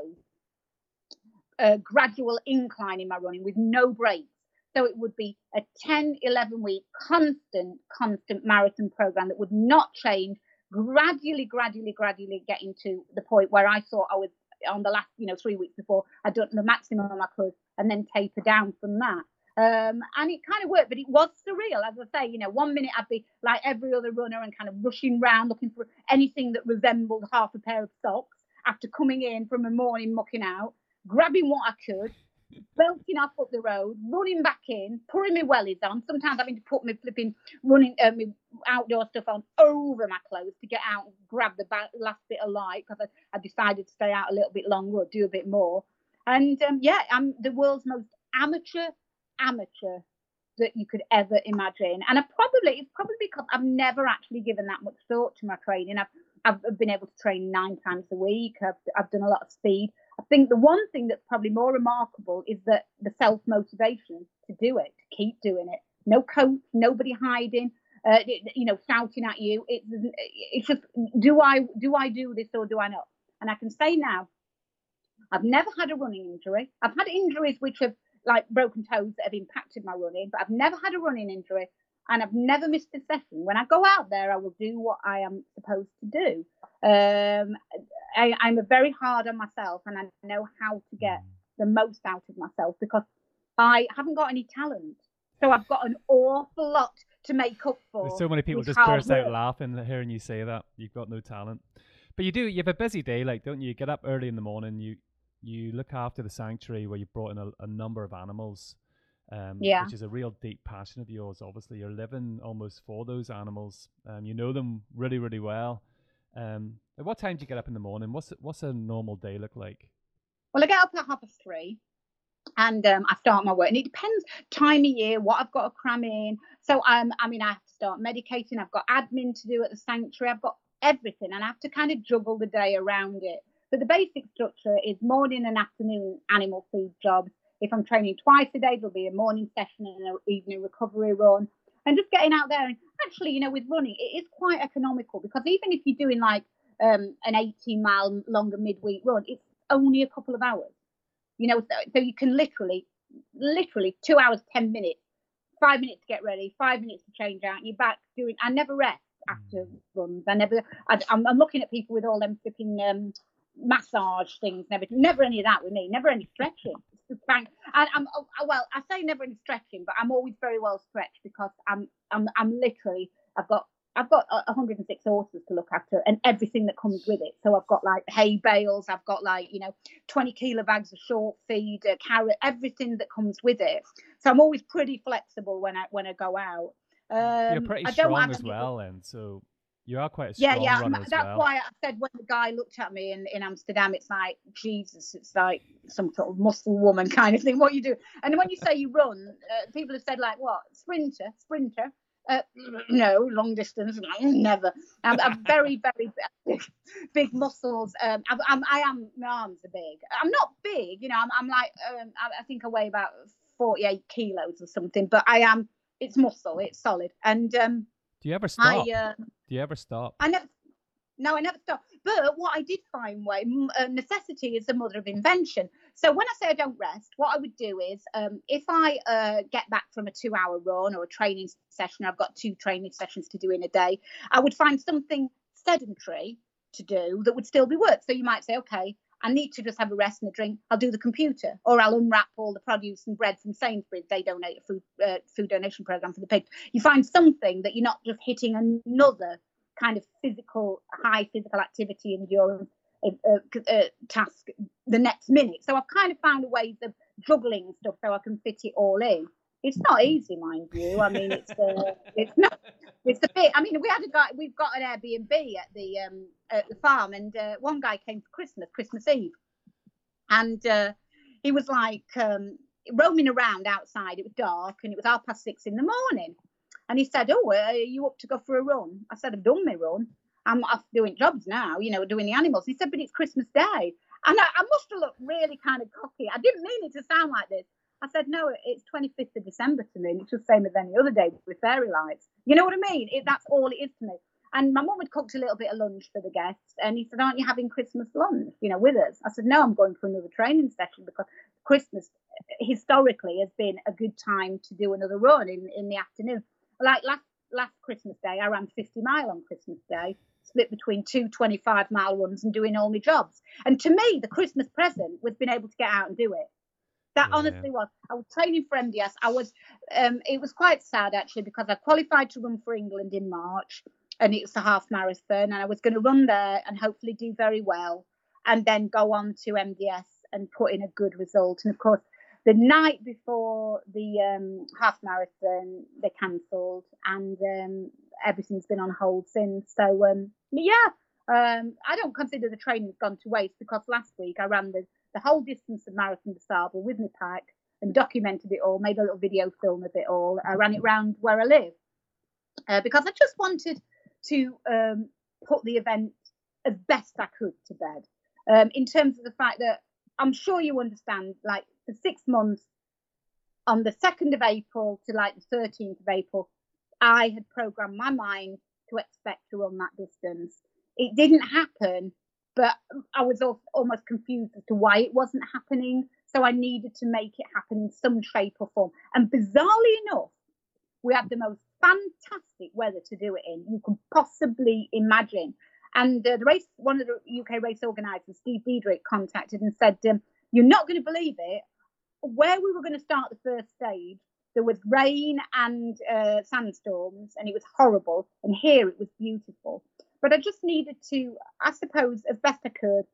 uh, gradual incline in my running with no breaks. So it would be a 10, 11 week constant, constant marathon program that would not change, gradually, gradually, gradually getting to the point where I thought I was on the last, you know, three weeks before I'd done the maximum I could and then taper down from that. Um, and it kind of worked, but it was surreal. As I say, you know, one minute I'd be like every other runner and kind of rushing around looking for anything that resembled half a pair of socks after coming in from a morning mucking out, grabbing what I could, belting off up the road, running back in, putting my wellies on, sometimes having to put my flipping running uh, my outdoor stuff on over my clothes to get out and grab the last bit of light because I, I, decided to stay out a little bit longer or do a bit more. And um, yeah, I'm the world's most amateur amateur that you could ever imagine. And I probably it's probably because I've never actually given that much thought to my training. I've I've been able to train nine times a week. I've I've done a lot of speed. I think the one thing that's probably more remarkable is that the self motivation to do it, to keep doing it. No coach, nobody hiding, uh, you know, shouting at you. It's it's just do I do I do this or do I not? And I can say now, I've never had a running injury. I've had injuries which have like broken toes that have impacted my running, but I've never had a running injury and I've never missed a session. When I go out there, I will do what I am supposed to do. Um, I, I'm very hard on myself and I know how to get the most out of myself because I haven't got any talent. So I've got an awful lot to make up for. There's so many people just burst out laughing hearing you say that. You've got no talent. But you do, you have a busy day, like, don't you? You get up early in the morning, you you look after the sanctuary where you brought in a, a number of animals, um, yeah. which is a real deep passion of yours. Obviously, you're living almost for those animals. Um, you know them really, really well. Um, at what time do you get up in the morning? What's what's a normal day look like? Well, I get up at half past three, and um, I start my work. And it depends time of year, what I've got to cram in. So um, I mean, I have to start medicating. I've got admin to do at the sanctuary. I've got everything, and I have to kind of juggle the day around it. But the basic structure is morning and afternoon animal feed jobs. If I'm training twice a day, there'll be a morning session and an evening recovery run. And just getting out there and actually, you know, with running, it is quite economical because even if you're doing like um, an 18 mile longer midweek run, it's only a couple of hours. You know, so, so you can literally, literally two hours, 10 minutes, five minutes to get ready, five minutes to change out. You're back doing, I never rest after mm. runs. I never, I, am looking at people with all them flipping um, massage things everything. Never any of that with me. Never any stretching. And I'm oh, well. I say never any stretching, but I'm always very well stretched because I'm I'm I'm literally I've got I've got 106 horses to look after and everything that comes with it. So I've got like hay bales, I've got like, you know, 20 kilo bags of short feed, uh, carrot, everything that comes with it. So I'm always pretty flexible when I when I go out. Um, You're pretty strong as well, and so you are quite a strong yeah, yeah. That's well. why I said when the guy looked at me in, in Amsterdam, it's like Jesus, it's like some sort of muscle woman kind of thing. What you do, and when you say you run, uh, people have said like what sprinter, sprinter. Uh, no, long distance, never. I'm, I'm very, very big, big muscles. Um, I'm, I'm, I am. My arms are big. I'm not big, you know. I'm, I'm like, um, I, I think I weigh about 48 kilos or something, but I am. It's muscle. It's solid. And um, do you ever stop? I, uh, do you ever stop? I never. No, I never stop. But what I did find way uh, necessity is the mother of invention. So when I say I don't rest, what I would do is um, if I uh, get back from a two-hour run or a training session, I've got two training sessions to do in a day. I would find something sedentary to do that would still be work. So you might say, okay, I need to just have a rest and a drink. I'll do the computer, or I'll unwrap all the produce and bread from Sainsbury's. They donate a food uh, food donation program for the pigs. You find something that you're not just hitting another kind of physical, high physical activity endurance uh, uh, uh, task the next minute. So I've kind of found a way of juggling stuff so I can fit it all in. It's not easy, mind you. I mean, it's uh, it's not. It's a bit. I mean, we had a guy. We've got an Airbnb at the um, at the farm, and uh, one guy came for Christmas, Christmas Eve, and uh, he was like um, roaming around outside. It was dark, and it was half past six in the morning. And he said, "Oh, are you up to go for a run?" I said, "I've done my run. I'm off doing jobs now. You know, doing the animals." He said, "But it's Christmas Day." And I, I must have looked really kind of cocky. I didn't mean it to sound like this. I said, no, it's 25th of December to me. And It's the same as any other day with fairy lights. You know what I mean? It, that's all it is to me. And my mum had cooked a little bit of lunch for the guests. And he said, aren't you having Christmas lunch, you know, with us? I said, no, I'm going for another training session because Christmas historically has been a good time to do another run in, in the afternoon. Like last, last Christmas Day, I ran 50 mile on Christmas Day split between two 25 mile runs and doing all my jobs. And to me, the Christmas present was being able to get out and do it. That yeah. honestly was. I was training for MDS. I was. Um, it was quite sad actually because I qualified to run for England in March, and it was a half marathon, and I was going to run there and hopefully do very well, and then go on to MDS and put in a good result. And of course, the night before the um, half marathon, they cancelled, and um, everything's been on hold since. So um, yeah, um, I don't consider the training's gone to waste because last week I ran the the whole distance of Marathon des Sables with my pack and documented it all, made a little video film of it all. I ran it around where I live uh, because I just wanted to um, put the event as best I could to bed. Um, in terms of the fact that I'm sure you understand, like for six months, on the 2nd of April to like the 13th of April, I had programmed my mind to expect to run that distance. It didn't happen but I was almost confused as to why it wasn't happening. So I needed to make it happen in some shape or form. And bizarrely enough, we had the most fantastic weather to do it in you could possibly imagine. And uh, the race, one of the UK race organisers, Steve Diederich, contacted and said, um, "You're not going to believe it. Where we were going to start the first stage, there was rain and uh, sandstorms, and it was horrible. And here it was beautiful." But I just needed to, I suppose, as best I could,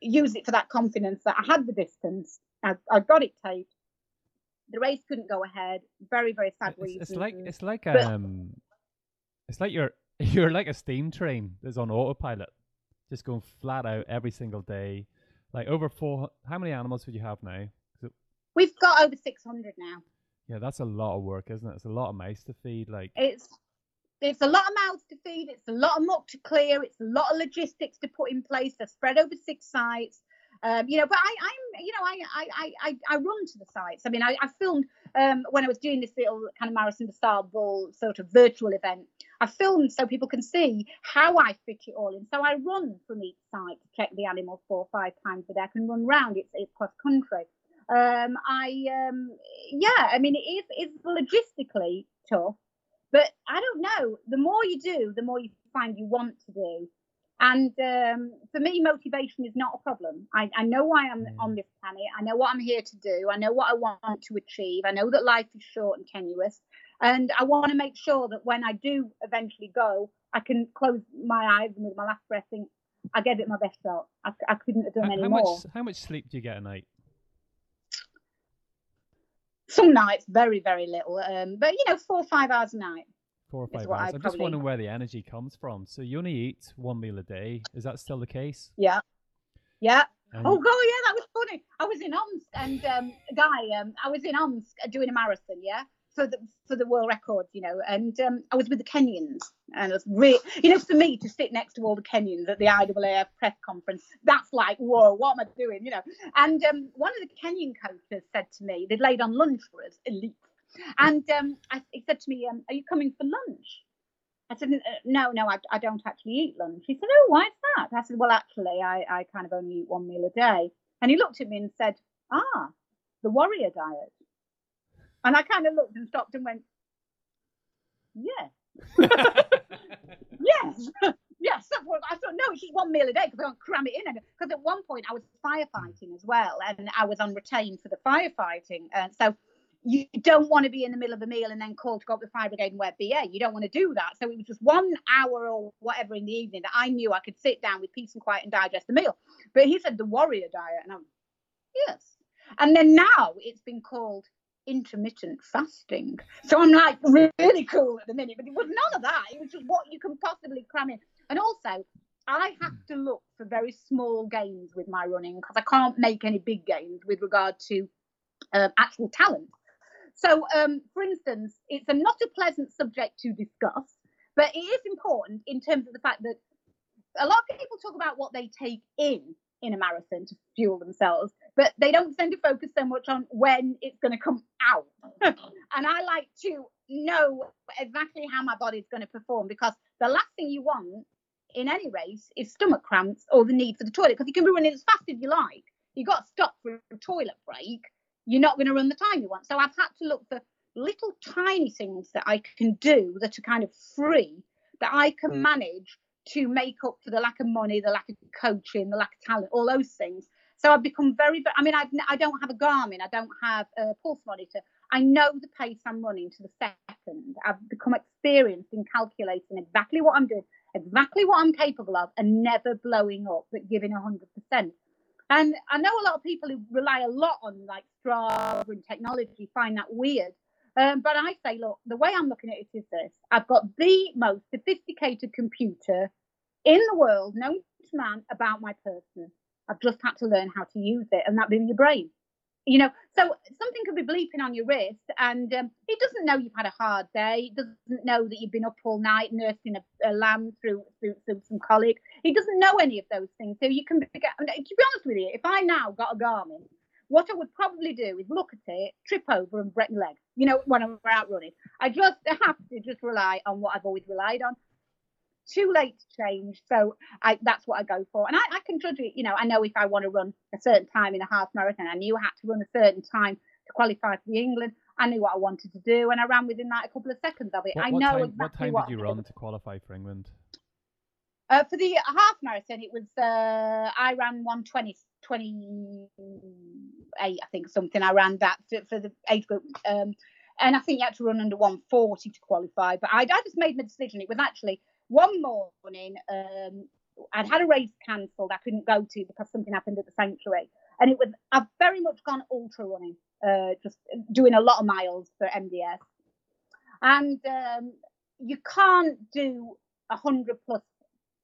use it for that confidence that I had the distance. I, I got it taped. The race couldn't go ahead. Very, very sad it's, reason. It's like it's like but, um, it's like you're you're like a steam train that's on autopilot, just going flat out every single day. Like over four, how many animals would you have now? We've got over six hundred now. Yeah, that's a lot of work, isn't it? It's a lot of mice to feed. Like it's it's a lot of mouths to feed. It's a lot of muck to clear. It's a lot of logistics to put in place. They're spread over six sites. Um, you know, but I, I'm, you know, I, I, I, I run to the sites. I mean, I, I filmed um, when I was doing this little kind of Marathon des Sables sort of virtual event. I filmed so people can see how I fit it all in. So I run from each site to check the animals four or five times a day. I can run round. It's, it's cross country. Um, I, um, yeah, I mean, it is, it's logistically tough. But I don't know. The more you do, the more you find you want to do. And um, for me, motivation is not a problem. I, I know why I'm mm. on this planet. I know what I'm here to do. I know what I want to achieve. I know that life is short and tenuous. And I want to make sure that when I do eventually go, I can close my eyes and with my last breath think, I gave it my best shot. I, I couldn't have done how, any how more. Much, how much sleep do you get a night? Some nights, very, very little. Um, but you know, four or five hours a night. Four or five hours. I'm probably... just wondering where the energy comes from. So you only eat one meal a day. Is that still the case? Yeah. Yeah. And... Oh god, yeah, that was funny. I was in Omsk and um, a guy, um, I was in Omsk doing a marathon, yeah, for the for the world record, you know. And um, I was with the Kenyans, and it was really, you know, for me to sit next to all the Kenyans at the IAAF press conference, that's like, whoa, what am I doing, you know? And um, one of the Kenyan coaches said to me, they'd laid on lunch for us, elite, and um, I, he said to me, um, "Are you coming for lunch?" I said, "No, no, I, I don't actually eat lunch." He said, "Oh, why is that?" I said, "Well, actually, I, I kind of only eat one meal a day." And he looked at me and said, "Ah, the warrior diet." And I kind of looked and stopped and went, "Yeah, yes." yes, I thought. No, it's just one meal a day because I don't cram it in. Because at one point I was firefighting as well, and I was on retain for the firefighting, and so you don't want to be in the middle of a meal and then call to go up the fire brigade and wear BA. You don't want to do that. So it was just one hour or whatever in the evening that I knew I could sit down with peace and quiet and digest the meal. But he said the warrior diet, and I'm yes. And then now it's been called intermittent fasting. So I'm like really cool at the minute, but it was none of that. It was just what you can possibly cram in. And also, I have to look for very small gains with my running because I can't make any big gains with regard to uh, actual talent. So, um, for instance, it's a not a pleasant subject to discuss, but it is important in terms of the fact that a lot of people talk about what they take in in a marathon to fuel themselves, but they don't tend to focus so much on when it's going to come out. and I like to know exactly how my body's going to perform because the last thing you want in any race is stomach cramps or the need for the toilet because you can be running as fast as you like. You've got to stop for a toilet break you're not going to run the time you want. So I've had to look for little tiny things that I can do that are kind of free that I can mm. manage to make up for the lack of money, the lack of coaching, the lack of talent, all those things. So I've become very, I mean, I've, I don't have a Garmin, I don't have a pulse monitor. I know the pace I'm running to the second. I've become experienced in calculating exactly what I'm doing, exactly what I'm capable of, and never blowing up, but giving 100%. And I know a lot of people who rely a lot on like Strava and technology find that weird. Um, but I say, look, the way I'm looking at it is this. I've got the most sophisticated computer in the world known to man about my person. I've just had to learn how to use it, and that being your brain. You know so something could be bleeping on your wrist and um, it doesn't know you've had a hard day. It doesn't know that you've been up all night nursing a, a lamb through, through, through some colic. It doesn't know any of those things. So you can to be honest with you if i now got a garmin what i would probably do is look at it trip over and break my leg you know when i'm out running i just have to just rely on what i've always relied on too late to change. So I, that's what I go for. And I, I can judge it. You know, I know if I want to run a certain time in a half marathon, I knew I had to run a certain time to qualify for the England. I knew what I wanted to do, and I ran within like a couple of seconds of it. What, I know time, exactly what time what did you run to qualify for England? Uh, for the half marathon, it was uh, I ran 120, 28, I think something. I ran that for, for the age group. Um, and I think you had to run under 140 to qualify. But I, I just made my decision. It was actually one morning, um, I'd had a race cancelled. I couldn't go to because something happened at the sanctuary, and it was I've very much gone ultra running, uh, just doing a lot of miles for MDS, and um, you can't do a hundred plus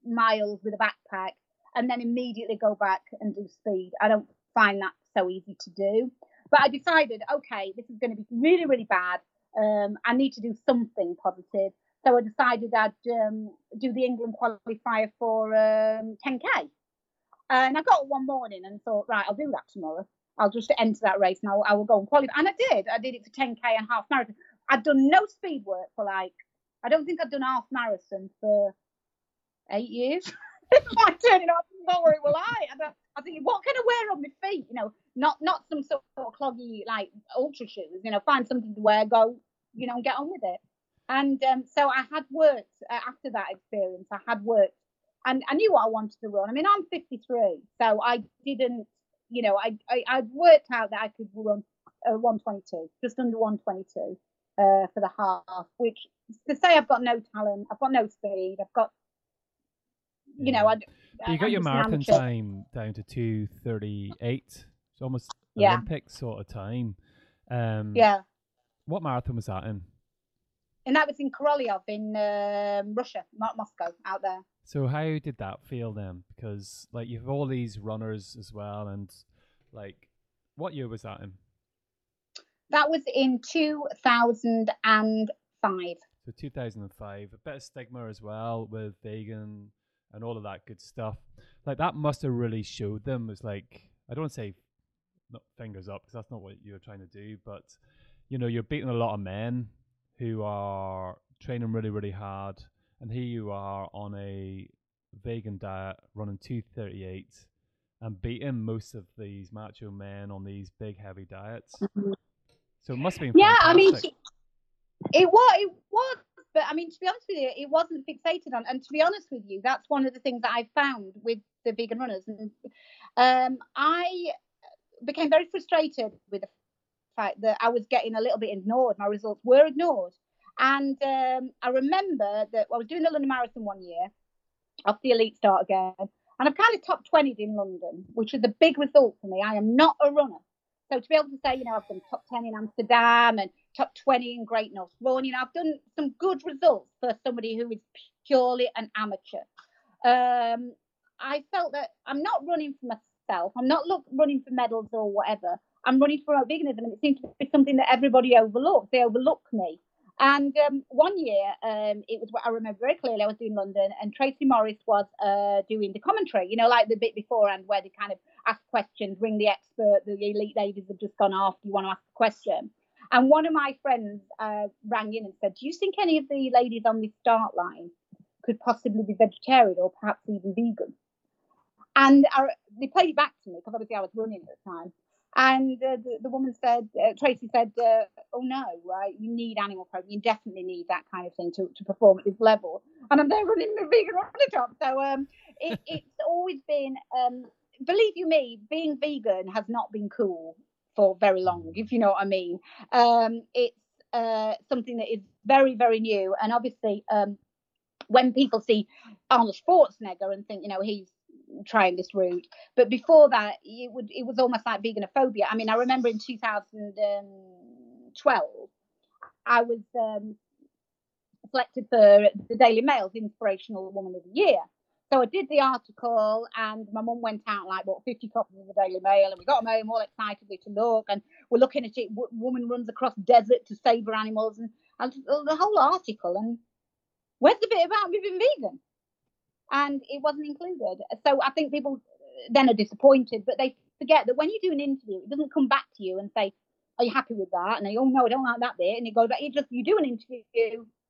miles with a backpack and then immediately go back and do speed. I don't find that so easy to do. But I decided, okay, this is going to be really, really bad. Um, I need to do something positive. So I decided I'd um, do the England qualifier for um, 10k. And I got one morning and thought, right, I'll do that tomorrow. I'll just enter that race and I'll, I will go and qualify. And I did. I did it for 10k and half marathon. I'd done no speed work for like, I don't think I'd done half marathon for eight years. it's like turning up, don't worry, will I? I, I think, what can I wear on my feet? You know, not not some sort of cloggy like ultra shoes. You know, find something to wear, go, you know, and get on with it. And um, so I had worked uh, after that experience. I had worked, and I knew what I wanted to run. I mean, I'm 53, so I didn't, you know, I I I'd worked out that I could run uh, 122, just under 122 uh, for the half. Which to say I've got no talent, I've got no speed, I've got, you know, I. But you got your marathon time down to 2:38. It's almost yeah. Olympic sort of time. Um, yeah. What marathon was that in? and that was in Korolyov in um, Russia, not Moscow, out there. So how did that feel then? Because like you have all these runners as well, and like, what year was that in? That was in 2005. So 2005, a bit of stigma as well with vegan and all of that good stuff. Like that must have really showed them. It's like I don't want to say not fingers up because that's not what you're trying to do, but you know you're beating a lot of men who are training really really hard, and here you are on a vegan diet, running 238, and beating most of these macho men on these big heavy diets. Mm-hmm. So it must be. Yeah, fantastic. I mean, it was. It was. But I mean, to be honest with you, it wasn't fixated on. And to be honest with you, that's one of the things that I found with the vegan runners. And um, I became very frustrated with the fact that I was getting a little bit ignored. My results were ignored. And um, I remember that I was doing the London Marathon one year off the elite start again. And I've kind of top 20 in London, which is a big result for me. I am not a runner. So to be able to say, you know, I've done top 10 in Amsterdam and top 20 in Great North Run, you know, I've done some good results for somebody who is purely an amateur. Um, I felt that I'm not running for myself. I'm not look, running for medals or whatever. I'm running for veganism, and it seems to be something that everybody overlooks. They overlook me. And um, one year, um, it was what I remember very clearly. I was doing London, and Tracy Morris was uh, doing the commentary. You know, like the bit beforehand where they kind of ask questions, ring the expert. The elite ladies have just gone off. You want to ask a question? And one of my friends uh, rang in and said, "Do you think any of the ladies on the start line could possibly be vegetarian or perhaps even vegan?" And I, they played it back to me because obviously I was running at the time. And uh, the, the woman said, uh, Tracy said, uh, oh no, right, you need animal protein. You definitely need that kind of thing to, to perform at this level. And I'm there running the vegan runner top. So um, it, it's always been, um, believe you me, being vegan has not been cool for very long, if you know what I mean. Um, it's uh, something that is very, very new. And obviously, um, when people see Arnold Schwarzenegger and think, you know, he's trying this route. But before that, it would it was almost like veganophobia. I mean, I remember in 2012, I was um, selected for the Daily Mail's Inspirational Woman of the Year. So I did the article, and my mum went out like bought 50 copies of the Daily Mail, and we got them home all excitedly to look. And we're looking at it. woman runs across desert to save her animals, and, and the whole article. And where's the bit about me being vegan? and it wasn't included. So I think people then are disappointed, but they forget that when you do an interview, it doesn't come back to you and say, "Are you happy with that?" And they, "Oh no, I don't like that bit," and you go back. You just you do an interview,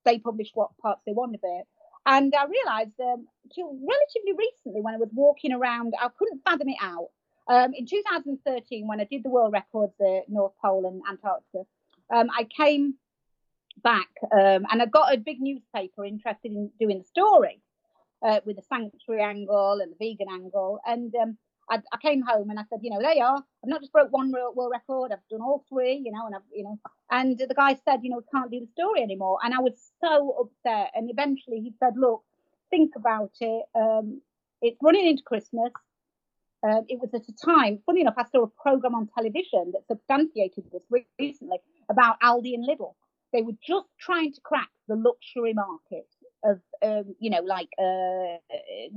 they publish what parts they want of it. And I realised um, relatively recently when I was walking around, I couldn't fathom it out. Um, in 2013, when I did the world records at North Pole and Antarctica, um, I came back um, and I got a big newspaper interested in doing the story uh, with the sanctuary angle and the vegan angle. And um, I, I, came home and I said, you know, there you are. I've not just broke one world record. I've done all three, you know, and I've, you know, and the guy said, you know, we can't do the story anymore. And I was so upset. And eventually he said, look, think about it. Um, it's running into Christmas. Um, it was at a time, funny enough, I saw a program on television that substantiated this recently about Aldi and Lidl. They were just trying to crack the luxury market of um, you know like uh,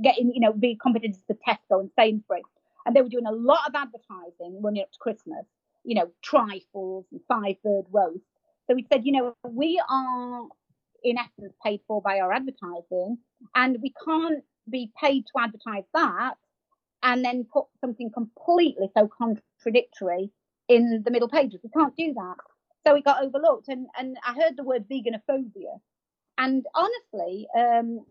getting you know being competent for Tesco and Sainsbury's, and they were doing a lot of advertising running up to Christmas. You know, trifles and five bird roast. So we said, you know, we are in essence paid for by our advertising, and we can't be paid to advertise that and then put something completely so contradictory in the middle pages. We can't do that. So it got overlooked. And, and I heard the word veganophobia. And honestly, um,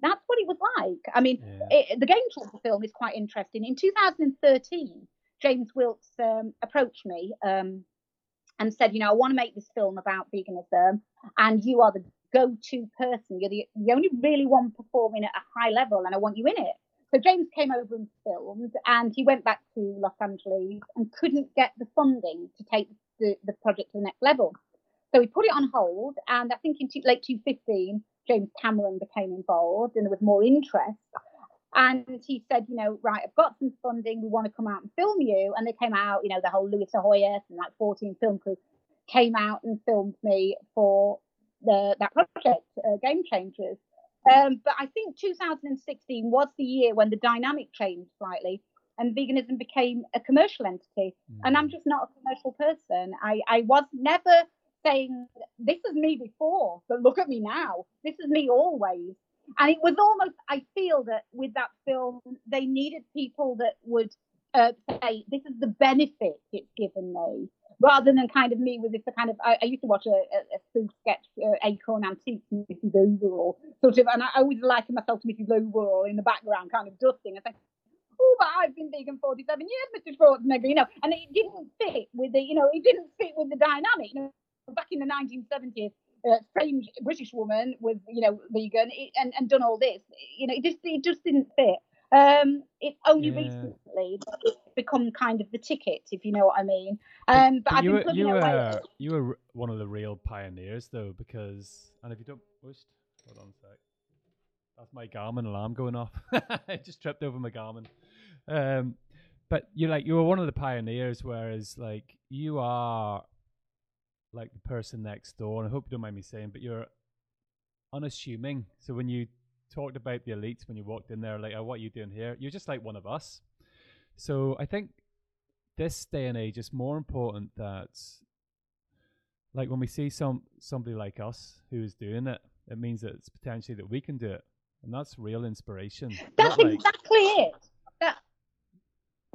that's what it was like. I mean, yeah. it, the Game Changer film is quite interesting. In 2013, James Wilks um, approached me um, and said, you know, I want to make this film about veganism, and you are the go-to person. You're the, the only really one performing at a high level, and I want you in it. So James came over and filmed, and he went back to Los Angeles and couldn't get the funding to take the, the project to the next level. So we put it on hold, and I think in late 2015, James Cameron became involved, and there was more interest. And he said, you know, right, I've got some funding. We want to come out and film you. And they came out, you know, the whole Louie Psihoyos and like 14 film crew came out and filmed me for the that project, uh, Game Changers. Um, but I think 2016 was the year when the dynamic changed slightly. and veganism became a commercial entity. Mm. And I'm mm. just not a commercial person. I, I was never saying, this is me before, but look at me now. This is me always. And it was almost, I feel that with that film, they needed people that would uh, say, this is the benefit it's given me, rather than kind of me with this kind of, I, I used to watch a, a, a spoof sketch, uh, Acorn Antiques, Mrs. Overall, sort of, and I always liken myself to Mrs. Overall in the background, kind of dusting and saying, oh, but I've been vegan 47 years, Mr. Schwarzenegger, you know, and it didn't fit with the, you know, it didn't fit with the dynamic. You know, back in the 1970s, a strange British woman was, you know, vegan and, and done all this. You know, it just it just didn't fit. Um, it's only yeah. recently it's become kind of the ticket, if you know what I mean. Um, but, but you, were, you were you were one of the real pioneers, though, because and if you don't, hold on a sec. That's my Garmin alarm going off. I just tripped over my Garmin. Um, but you like you were one of the pioneers, whereas like you are like the person next door, and I hope you don't mind me saying, but you're unassuming. So when you talked about the elites, when you walked in there, like, oh, what are you doing here? You're just like one of us. So I think this day and age is more important that, like, when we see some somebody like us who is doing it, it means that it's potentially that we can do it, and that's real inspiration. That's exactly it. That,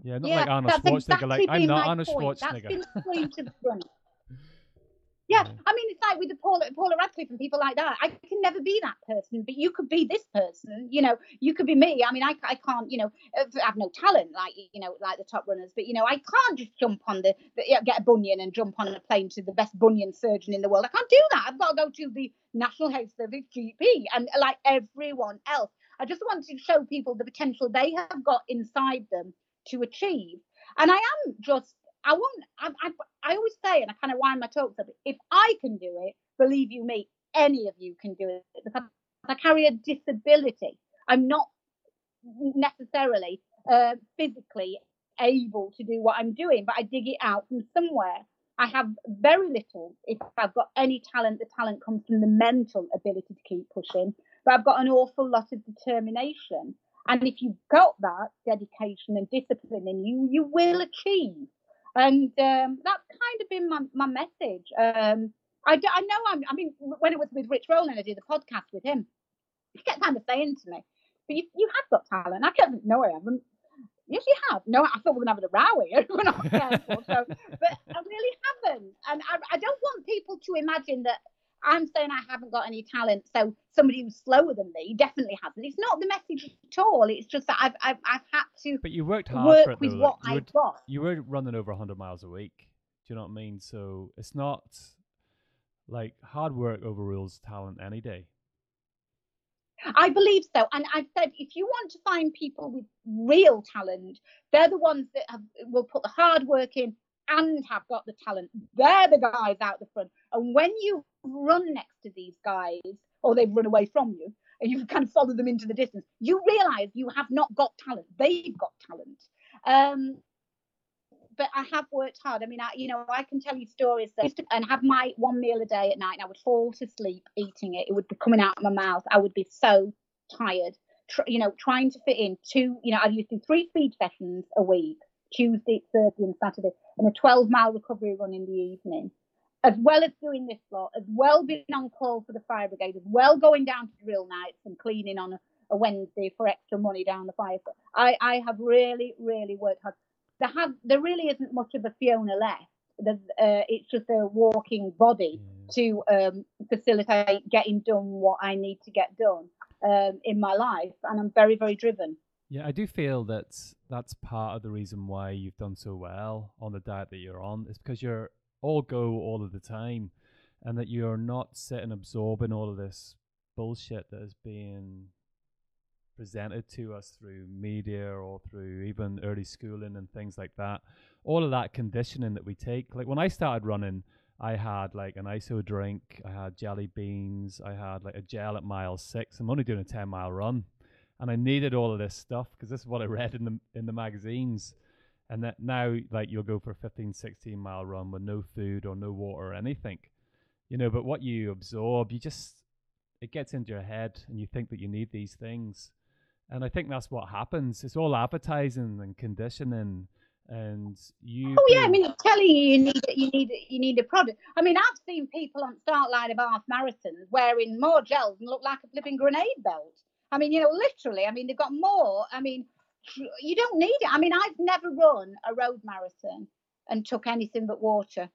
yeah, not yeah, like Arnold Schwarzenegger. Exactly like I'm not Arnold point. Schwarzenegger. That's been to the front. Yeah, I mean, it's like with the Paula, Paula Radcliffe and people like that. I can never be that person, but you could be this person. You know, you could be me. I mean, I, I can't, you know, uh, have no talent like you know, like the top runners, but you know, I can't just jump on the, the get a bunion and jump on a plane to the best bunion surgeon in the world. I can't do that. I've got to go to the National Health Service GP and like everyone else. I just want to show people the potential they have got inside them to achieve. And I am just I won't. I, I, I always say, and I kind of wind my talks up. If I can do it, believe you me, any of you can do it because I carry a disability. I'm not necessarily uh, physically able to do what I'm doing, but I dig it out from somewhere. I have very little. If I've got any talent, the talent comes from the mental ability to keep pushing. But I've got an awful lot of determination. And if you've got that dedication and discipline in you, you will achieve. And um, that's kind of been my, my message. Um, I, I know I'm, I mean, when it was with Rich Roll, I did a podcast with him. He kept kind of saying to me, but you, you have got talent. I kept, no, I haven't. Yes, you have. No, I thought we were having a row here. we're not careful. So, but I really haven't. And I, I don't want people to imagine that I'm saying I haven't got any talent, so somebody who's slower than me definitely hasn't. It's not the message at all. It's just that I've I've, I've had to. But you worked hard work for it, with what you I've got. You were running over 100 miles a week. Do you know what I mean? So it's not like hard work overrules talent any day. I believe so. And I've said if you want to find people with real talent, they're the ones that have, will put the hard work in and have got the talent. They're the guys out the front. And when you run next to these guys, or they've run away from you, and you've kind of follow them into the distance, you realize you have not got talent. They've got talent. Um, but I have worked hard. I mean, I, you know, I can tell you stories that used to, and have my one meal a day at night, and I would fall to sleep eating it. It would be coming out of my mouth. I would be so tired. Tr- you know, trying to fit in two. You know, I used to do three speed sessions a week Tuesday, Thursday, and Saturday, and a 12 mile recovery run in the evening. As well as doing this lot, as well being on call for the fire brigade, as well going down to drill nights and cleaning on a, a Wednesday for extra money down the fire. I, I have really, really worked hard. There have there really isn't much of a Fiona left. Uh, it's just a walking body to um, facilitate getting done what I need to get done um, in my life, and I'm very, very driven. Yeah, I do feel that that's part of the reason why you've done so well on the diet that you're on. Is because you're all go all of the time, and that you're not sitting absorbing all of this bullshit that is being presented to us through media or through even early schooling and things like that. All of that conditioning that we take. Like when I started running, I had like an ISO drink, I had jelly beans, I had like a gel at mile six. I'm only doing a 10 mile run and I needed all of this stuff because this is what I read in the in the magazines. And that now, like, you'll go for a 15, 16 mile run with no food or no water or anything, you know. But what you absorb, you just it gets into your head, and you think that you need these things. And I think that's what happens. It's all advertising and conditioning and you oh yeah i mean it's telling you you need it, you need it, you need a product i mean i've seen people on start line of half marathons wearing more gels and look like a flipping grenade belt i mean you know literally i mean they've got more i mean you don't need it i mean i've never run a road marathon and took anything but water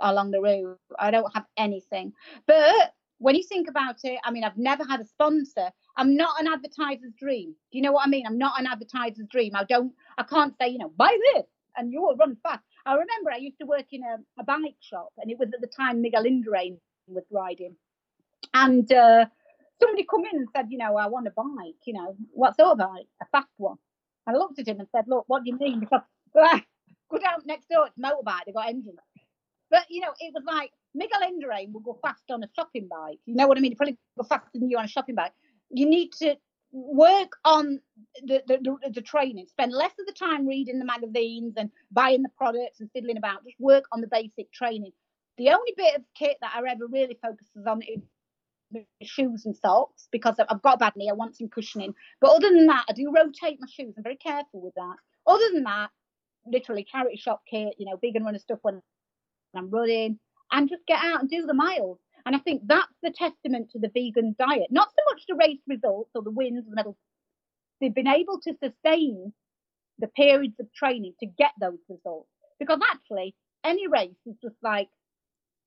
along the route i don't have anything but when you think about it, I mean, I've never had a sponsor. I'm not an advertiser's dream. Do you know what I mean? I'm not an advertiser's dream. I don't, I can't say, you know, buy this and you will run fast. I remember I used to work in a, a bike shop and it was at the time Miguel Indurain was riding. And uh, somebody come in and said, you know, I want a bike, you know, what sort of bike? A fast one. I looked at him and said, look, what do you mean? Because go down next door, it's motorbike, they've got engines. But, you know, it was like, Miguel Indurain will go fast on a shopping bike. You know what I mean? He probably go faster than you on a shopping bike. You need to work on the, the, the, the, training. Spend less of the time reading the magazines and buying the products and fiddling about. Just work on the basic training. The only bit of kit that I ever really focuses on is shoes and socks because I've got a bad knee. I want some cushioning. But other than that, I do rotate my shoes. I'm very careful with that. Other than that, literally charity shop kit, you know, vegan runner stuff when I'm running and just get out and do the miles. And I think that's the testament to the vegan diet. Not so much the race results or the wins, the medals. They've been able to sustain the periods of training to get those results. Because actually, any race is just like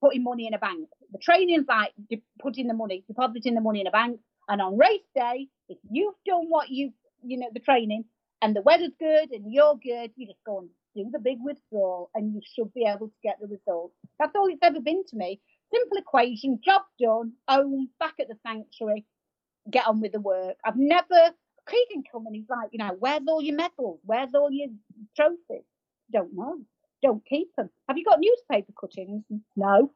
putting money in a bank. The training's like putting the money, depositing the money in a bank. And on race day, if you've done what you, you know, the training and the weather's good and you're good, you just go and do the big withdrawal and you should be able to get the result. That's all it's ever been to me. Simple equation, job done, home, back at the sanctuary, get on with the work. I've never, Keegan come and he's like, you know, where's all your medals? Where's all your trophies? Don't know. Don't keep them. Have you got newspaper cuttings? No.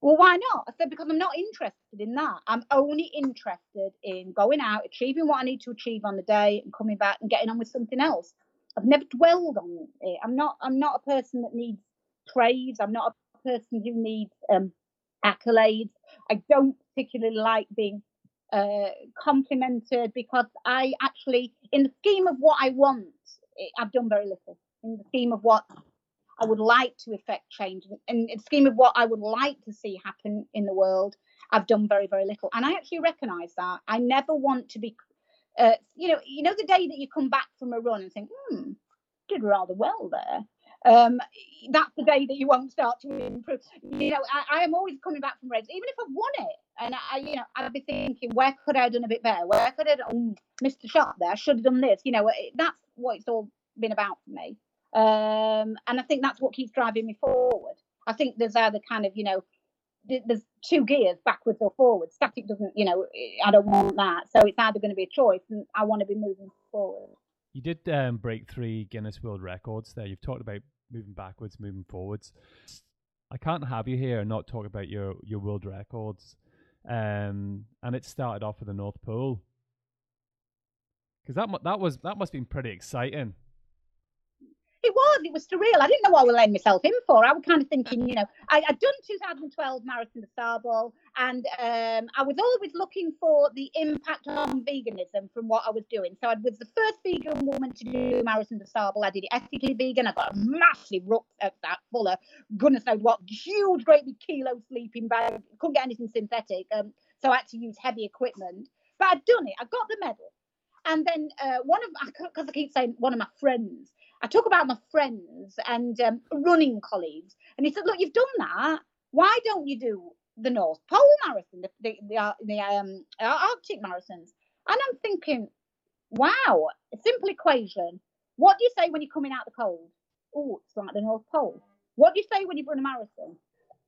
Well, why not? I said, because I'm not interested in that. I'm only interested in going out, achieving what I need to achieve on the day and coming back and getting on with something else. I've never dwelled on it. I'm not I'm not a person that needs praise. I'm not a person who needs um, accolades. I don't particularly like being uh, complimented because I actually, in the scheme of what I want, I've done very little. In the scheme of what I would like to effect change, and in the scheme of what I would like to see happen in the world, I've done very, very little. And I actually recognise that. I never want to be uh, you know, you know the day that you come back from a run and think, hmm, did rather well there. Um, that's the day that you won't start to improve. You know, I, I am always coming back from races, even if I've won it, and I, you know, I'd be thinking, where could I have done a bit better? Where could I have oh, missed the shot there? Should have done this. You know, that's what it's all been about for me. Um, and I think that's what keeps driving me forward. I think there's other kind of, you know, there's two gears backwards or forwards. Static doesn't, you know, I don't want that. So it's either going to be a choice, and I want to be moving forward. You did um, break three Guinness World Records there. You've talked about moving backwards, moving forwards. I can't have you here and not talk about your your world records. Um, and it started off with the North Pole because that that was that must have been pretty exciting it was. It was surreal. I didn't know what I was letting myself in for. I was kind of thinking, you know, I, had done 2012 Marathon des Sables, and um, I was always looking for the impact on veganism from what I was doing. So I was the first vegan woman to do Marathon des Sables. I did it ethically vegan. I got a massive that full of goodness knows what, huge, great big kilo sleeping bag. Couldn't get anything synthetic. Um, so I had to use heavy equipment. But I'd done it. I got the medal. And then uh, one of, because I keep saying one of my friends, I talk about my friends and um, running colleagues, and he said, "Look, you've done that. Why don't you do the North Pole Marathon, the the, the, uh, the um, Arctic marathons?" And I'm thinking, "Wow, a simple equation. What do you say when you're coming out the cold? Oh, it's like the North Pole. What do you say when you run a marathon?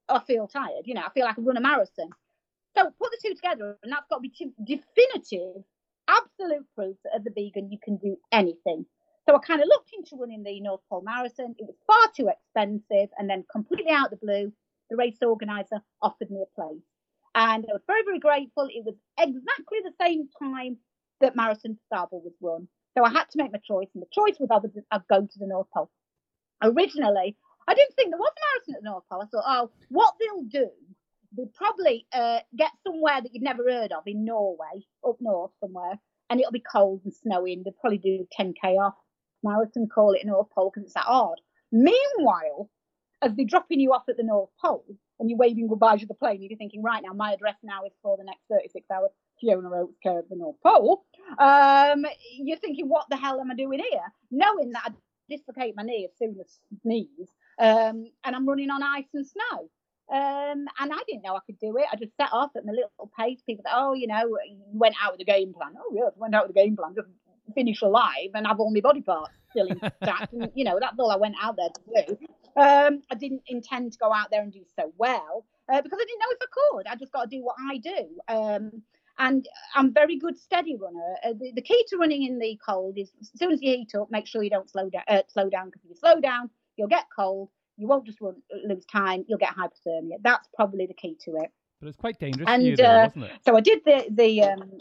Oh, I feel tired. You know, I feel like I run a marathon. So put the two together, and that's got to be definitive, absolute proof that as a vegan you can do anything. So I kind of looked into running the North Pole Marathon. It was far too expensive. And then, completely out of the blue, the race organizer offered me a place. And I was very, very grateful. It was exactly the same time that Marathon des Sables was run. So I had to make my choice. And the choice was obviously I'd go to the North Pole. Originally, I didn't think there was a marathon at the North Pole. I thought, oh, what they'll do, they'll probably uh, get somewhere that you've never heard of in Norway, up north somewhere, and it'll be cold and snowy, and They'll probably do 10k off marathon, call it North Pole because it's that hard. Meanwhile, as they're dropping you off at the North Pole and you're waving goodbye to the plane, you're thinking, right now, my address now is for the next 36 hours. Fiona Oakes care the North Pole. Um, you're thinking, what the hell am I doing here? Knowing that I dislocate my knee as soon as sneeze, um, and I'm running on ice and snow. Um, and I didn't know I could do it. I just set off at my little pace. People said, "Oh, you know, went out with a game plan." Oh, yes, went out with a game plan. Just finish alive and have all my body parts still intact. and you know, that's all I went out there to do. Um, I didn't intend to go out there and do so well uh, because I didn't know if I could. I just got to do what I do. Um, and I'm very good steady runner. Uh, the, the, key to running in the cold is as soon as you heat up, make sure you don't slow down. Uh, slow down because if you slow down, you'll get cold. You won't just run, lose time. You'll get hypothermia. That's probably the key to it. But it's quite dangerous and, though, uh? So I did the the. Um,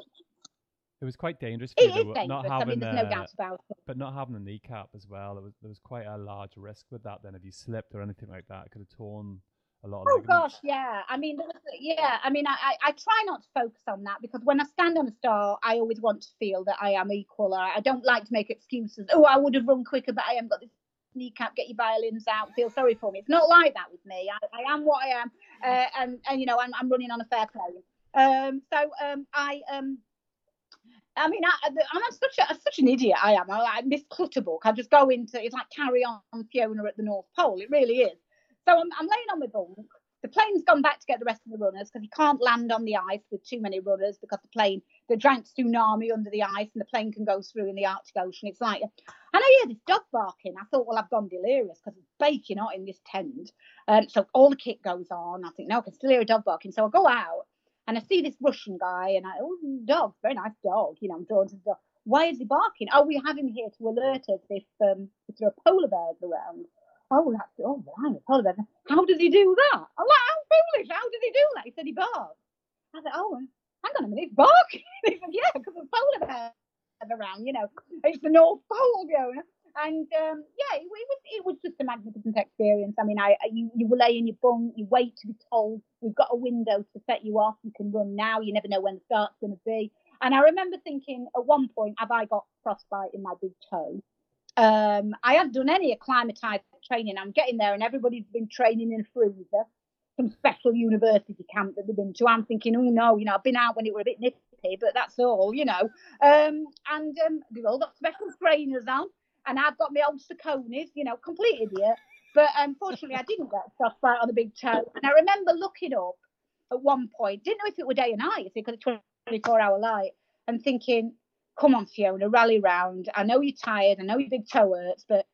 it was quite dangerous for it you, though, not having. I mean, there's no uh, doubt about it. But not having a kneecap as well, there was there was quite a large risk with that. Then, if you slipped or anything like that, it could have torn a lot of. Oh gosh, yeah. I mean, yeah. I mean, I, I try not to focus on that because when I stand on a star, I always want to feel that I am equal. I, I don't like to make excuses. Oh, I would have run quicker, but I haven't got this kneecap. Get your violins out. Feel sorry for me. It's not like that with me. I, I am what I am, uh, and and you know, I'm, I'm running on a fair plane. Um, so um, I um. I mean, I, am such a such an idiot. I am. I, I miss Clutterbuck. I just go into it's like carry on Fiona at the North Pole. It really is. So I'm, I'm laying on my bunk. The plane's gone back to get the rest of the runners because you can't land on the ice with too many runners because the plane, the giant tsunami under the ice and the plane can go through in the Arctic Ocean. It's like, and I hear this dog barking. I thought, well, I've gone delirious because it's baking hot in this tent. Um, so all the kit goes on. I think, no, I can still hear a dog barking. So I go out and I see this Russian guy and I, oh, dog, very nice dog. You know, I'm drawn to the dog. Why is he barking? Oh, we have him here to alert us if, um, if there are polar bears around oh, that's, oh, right, polar bear. How does he do that? I'm like, how foolish. How does he do that? He said he barks. I said, oh, hang on a minute, he's barking. he said, yeah, because there's polar bears around, you know. It's the North Pole, you know. And um, yeah, it, it, was it was just a magnificent experience. I mean, I, you you lay in your bunk, you wait to be told we've got a window to set you off. You can run now. You never know when the start's going to be. And I remember thinking at one point, have I got frostbite in my big toe? Um, I hadn't done any acclimatized training. I'm getting there, and everybody's been training in a freezer, some special university camp that they've been to. I'm thinking, oh no, you know, I've been out when it were a bit nippy, but that's all, you know. Um, and um, they've all got special trainers on, and I've got my old Saucony's, you know, complete idiot. But unfortunately, I didn't get frostbite on the big toe. And I remember looking up at one point, didn't know if it were day or night, because it's 24 hour light, and thinking, come on, Fiona, rally round. I know you're tired. I know your big toe hurts, but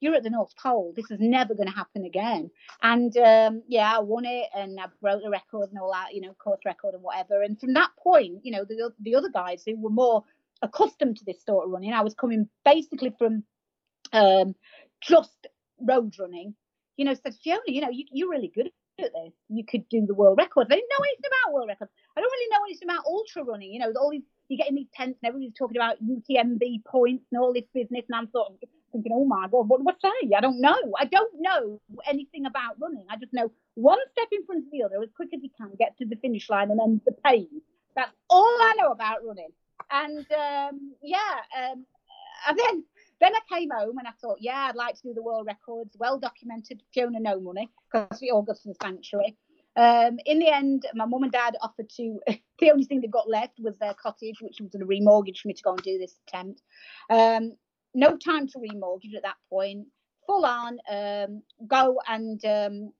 you're at the North Pole. This is never going to happen again. And um, yeah, I won it and I broke the record and all that, you know, course record and whatever. And from that point, you know, the, the other guys who were more accustomed to this sort of running, I was coming basically from um, just road running, you know, said, Fiona, you know, you, you're really good at this. You could do the world record. I didn't know anything about world records. I don't really know anything about ultra running, you know, all these you get in these tents and everybody's talking about UTMB points and all this business, and I'm sort of thinking, oh my god, what do I say? I don't know. I don't know anything about running. I just know one step in front of the other as quick as you can, get to the finish line, and then the pain. That's all I know about running. And um, yeah, um, and then then I came home and I thought, yeah, I'd like to do the world records, well documented. Fiona no money because we all go to sanctuary. Um, in the end, my mum and dad offered to. the only thing they got left was their cottage, which was a remortgage for me to go and do this attempt. Um, no time to remortgage at that point. Full on, um, go and um,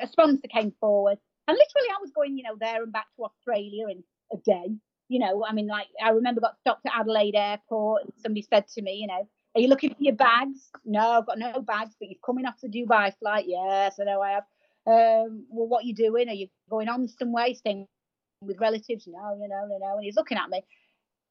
a sponsor came forward, and literally I was going, you know, there and back to Australia in a day. You know, I mean, like I remember got stopped at Adelaide Airport, somebody said to me, you know, are you looking for your bags? No, I've got no bags, but you're coming off the Dubai flight. Yes, I know I have um, well, what are you doing? Are you going on some way, staying with relatives? No, no, no, no. And he's looking at me.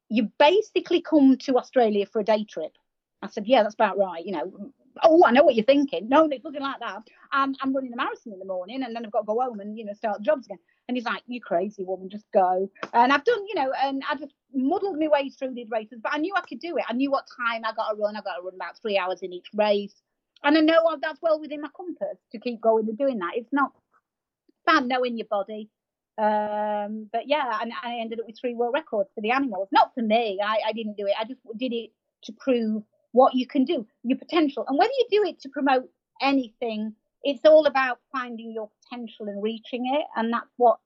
You basically come to Australia for a day trip. I said, yeah, that's about right. You know, oh, I know what you're thinking. No, it's nothing like that. I'm, I'm running a marathon in the morning and then I've got to go home and, you know, start jobs again. And he's like, you crazy woman, just go. And I've done, you know, and I just muddled my way through these races, but I knew I could do it. I knew what time I got to run. I got to run about three hours in each race. And I know that's well within my compass to keep going and doing that. It's not bad knowing your body. Um, but yeah, and, I ended up with three world records for the animals. Not for me, I, I didn't do it. I just did it to prove what you can do, your potential. And whether you do it to promote anything, it's all about finding your potential and reaching it. And that's what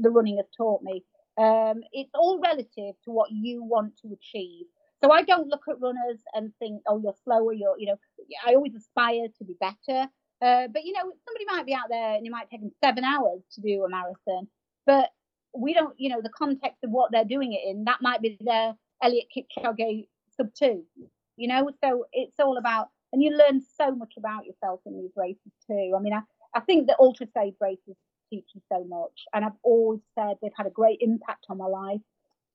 the running has taught me. Um, it's all relative to what you want to achieve. So I don't look at runners and think, oh, you're slower, you're, you know, I always aspire to be better. Uh, but you know, somebody might be out there and it might take them seven hours to do a marathon, but we don't, you know, the context of what they're doing it in, that might be their Eliud Kipchoge sub two, you know. So it's all about, and you learn so much about yourself in these races too. I mean, I, I think the ultra stage races teach you so much, and I've always said they've had a great impact on my life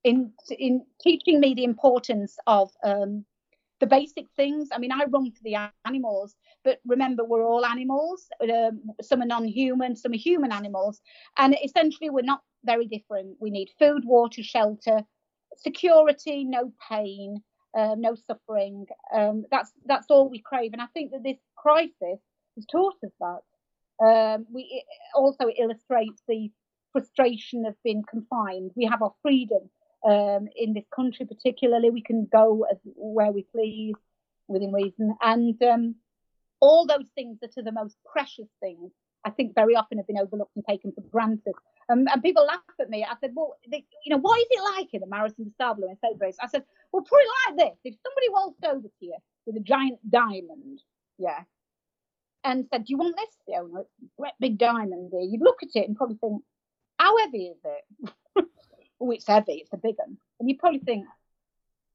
in in teaching me the importance of um, the basic things. I mean, I run for the animals, but remember, we're all animals. Um, some are non-human, some are human animals, and essentially, we're not very different. We need food, water, shelter, security, no pain, uh, no suffering. Um, that's that's all we crave, and I think that this crisis has taught us that. Um, we it also illustrates the frustration of being confined. We have our freedom um, in this country, particularly. We can go as, where we please within reason. And um, all those things that are the most precious things, I think very often have been overlooked and taken for granted. Um, and people laugh at me. I said, well, they, you know, what is it like in the Marathon des Sables in Saint I said, well, put it like this. If somebody walked over to you with a giant diamond, yeah, and said, do you want this? The owner, great big diamond here. You'd look at it and probably think, how heavy is it? oh, it's heavy, it's a big one. And you probably think,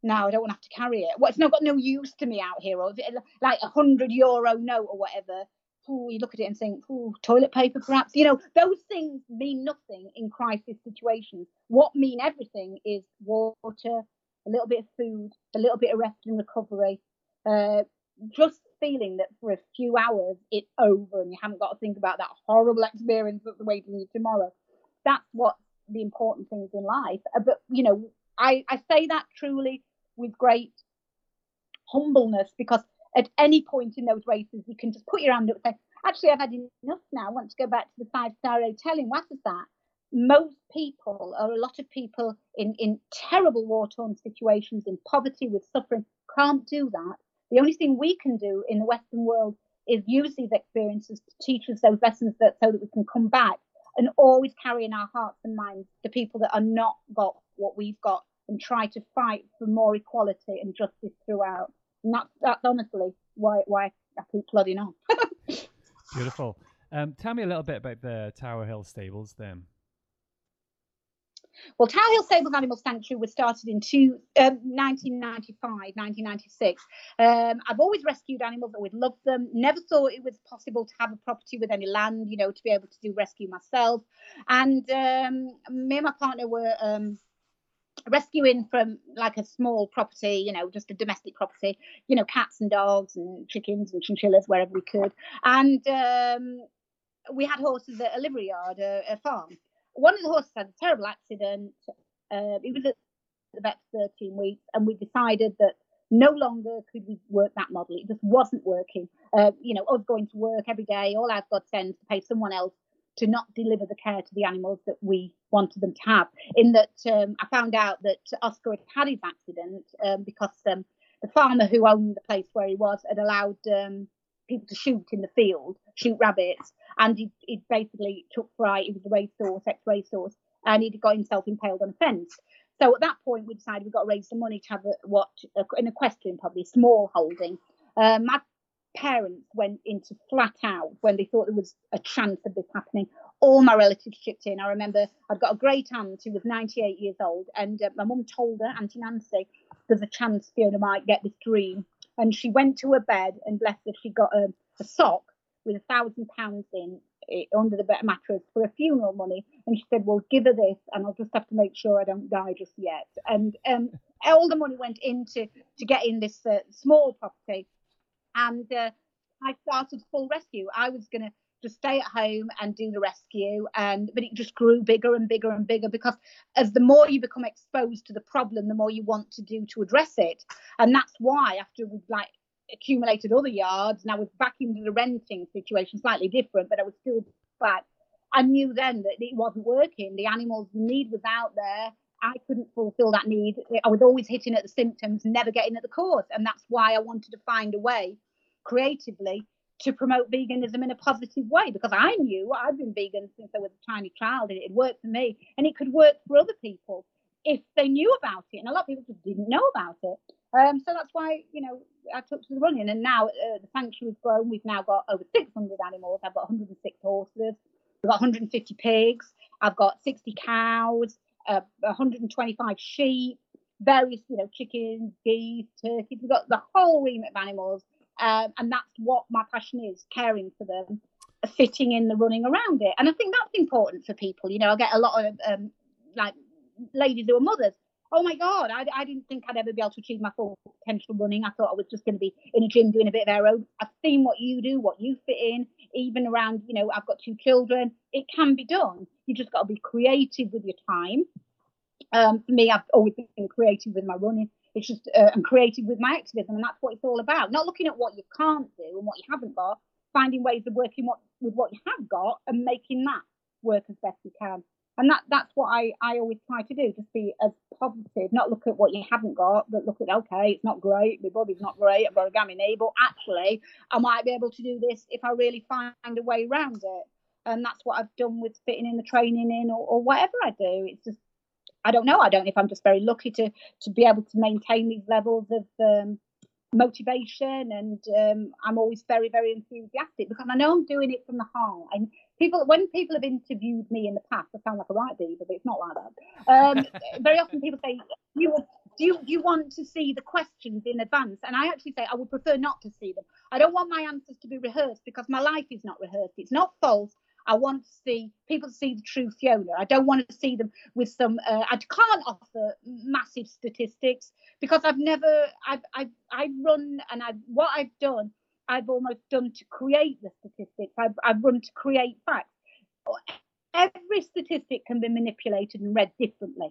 no, I don't want to have to carry it. Well, it's not got no use to me out here, or it, like a hundred euro note or whatever. Ooh, you look at it and think, ooh, toilet paper perhaps. You know, those things mean nothing in crisis situations. What mean everything is water, a little bit of food, a little bit of rest and recovery. Uh, just feeling that for a few hours it's over and you haven't got to think about that horrible experience that's awaiting you tomorrow. That's what the important things in life. But you know, I, I say that truly with great humbleness because at any point in those races you can just put your hand up and say, actually I've had enough now. I want to go back to the five star hotel in Ouarzazate. Most people, or a lot of people in, in terrible war torn situations, in poverty with suffering, can't do that. The only thing we can do in the Western world is use these experiences to teach us those lessons that so that we can come back and always carry in our hearts and minds the people that are not got what we've got and try to fight for more equality and justice throughout. And that's, that's honestly why, why I keep plodding on. Beautiful. Um, tell me a little bit about the Tower Hill stables then. Well, Tower Hill Stables Animal Sanctuary was started in two, um, 1995, 1996. Um, I've always rescued animals, always loved them. Never thought it was possible to have a property with any land, you know, to be able to do rescue myself. And um, me and my partner were um, rescuing from like a small property, you know, just a domestic property, you know, cats and dogs and chickens and chinchillas wherever we could. And um, we had horses at a livery yard, a, a farm one of the horses had a terrible accident. Uh, it was at for 13 weeks, and we decided that no longer could we work that model. It just wasn't working. Uh, you know, us going to work every day, all I've got sends to pay someone else to not deliver the care to the animals that we wanted them to have. In that, um, I found out that Oscar had had his accident um, because um, the farmer who owned the place where he was had allowed um, people to shoot in the field, shoot rabbits, and he, he basically took fright. He was a racehorse, ex-racehorse, and he'd got himself impaled on a fence. So at that point, we decided we've got to raise some money to have a, what an equestrian, probably small holding. Uh, my parents went into flat out when they thought there was a chance of this happening. All my relatives chipped in. I remember I'd got a great aunt who was 98 years old, and uh, my mum told her, Auntie Nancy, there's a chance Fiona might get this dream. And she went to her bed, and bless her, she got a, a sock with a thousand pounds in it, eh, under the mattress for a funeral money. And she said, Well, give her this, and I'll just have to make sure I don't die just yet. And um, all the money went into to get in this uh, small property. And uh, I started full rescue. I was going to just stay at home and do the rescue and but it just grew bigger and bigger and bigger because as the more you become exposed to the problem the more you want to do to address it and that's why after we've like accumulated other yards. Now we're back into the renting situation, slightly different, but I was still back. I knew then that it wasn't working. The animals, the need was out there. I couldn't fulfill that need. I was always hitting at the symptoms, never getting at the cause. And that's why I wanted to find a way creatively to promote veganism in a positive way because I knew I've been vegan since I was a tiny child and it worked for me and it could work for other people if they knew about it. And a lot of people just didn't know about it. Um, so that's why, you know, I took to the running. And now uh, the sanctuary's grown. We've now got over 600 animals. I've got 106 horses. I've got 150 pigs. I've got 60 cows, uh, 125 sheep, various, you know, chickens, geese, turkeys. We've got the whole remit of animals. Um, and that's what my passion is caring for them, fitting in the running around it. And I think that's important for people. You know, I get a lot of um, like ladies who are mothers. Oh my God, I, I didn't think I'd ever be able to achieve my full potential running. I thought I was just going to be in a gym doing a bit of aero. I've seen what you do, what you fit in, even around, you know, I've got two children. It can be done. You just got to be creative with your time. Um, for me, I've always been creative with my running. It's just uh, I'm creative with my activism, and that's what it's all about. Not looking at what you can't do and what you haven't got, finding ways of working what, with what you have got and making that work as best you can. And that that's what I, I always try to do just be as positive not look at what you haven't got but look at okay it's not great my body's not great I've got a gammy knee but actually I might be able to do this if I really find a way around it. And that's what I've done with fitting in the training in or, or whatever I do. It's just I don't know I don't know if I'm just very lucky to to be able to maintain these levels of um, motivation and um, I'm always very very enthusiastic because I know I'm doing it from the heart and people when people have interviewed me in the past, I sound like a right diva, but it's not like that. Um, very often people say, "You do you, do you want to see the questions in advance?" And I actually say I would prefer not to see them. I don't want my answers to be rehearsed because my life is not rehearsed. It's not false. I want to see people to see the true Fiona. I don't want to see them with some. Uh, I can't offer massive statistics because I've never. I've I've I run and I what I've done I've almost done to create the statistics. I've, I've run to create facts. Every statistic can be manipulated and read differently.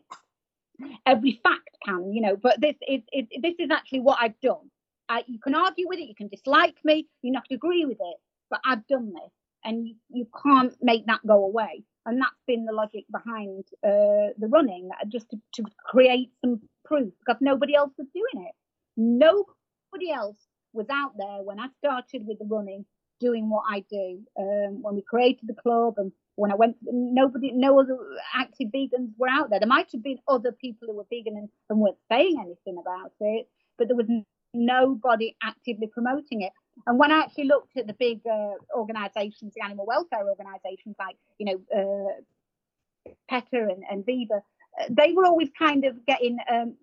Every fact can, you know, but this is it, this is actually what I've done. Uh, you can argue with it, you can dislike me, you not agree with it, but I've done this, and you, can't make that go away. And that's been the logic behind uh, the running, uh, just to, to create some proof, because nobody else was doing it. Nobody else was out there when I started with the running, doing what I do. Um, when we created the club and when I went, nobody, no other active vegans were out there. There might have been other people who were vegan and, and weren't saying anything about it, but there was nobody actively promoting it. And when I actually looked at the big uh, organisations, the animal welfare organisations like, you know, uh, PETA and, and Viva, uh, they were always kind of getting um,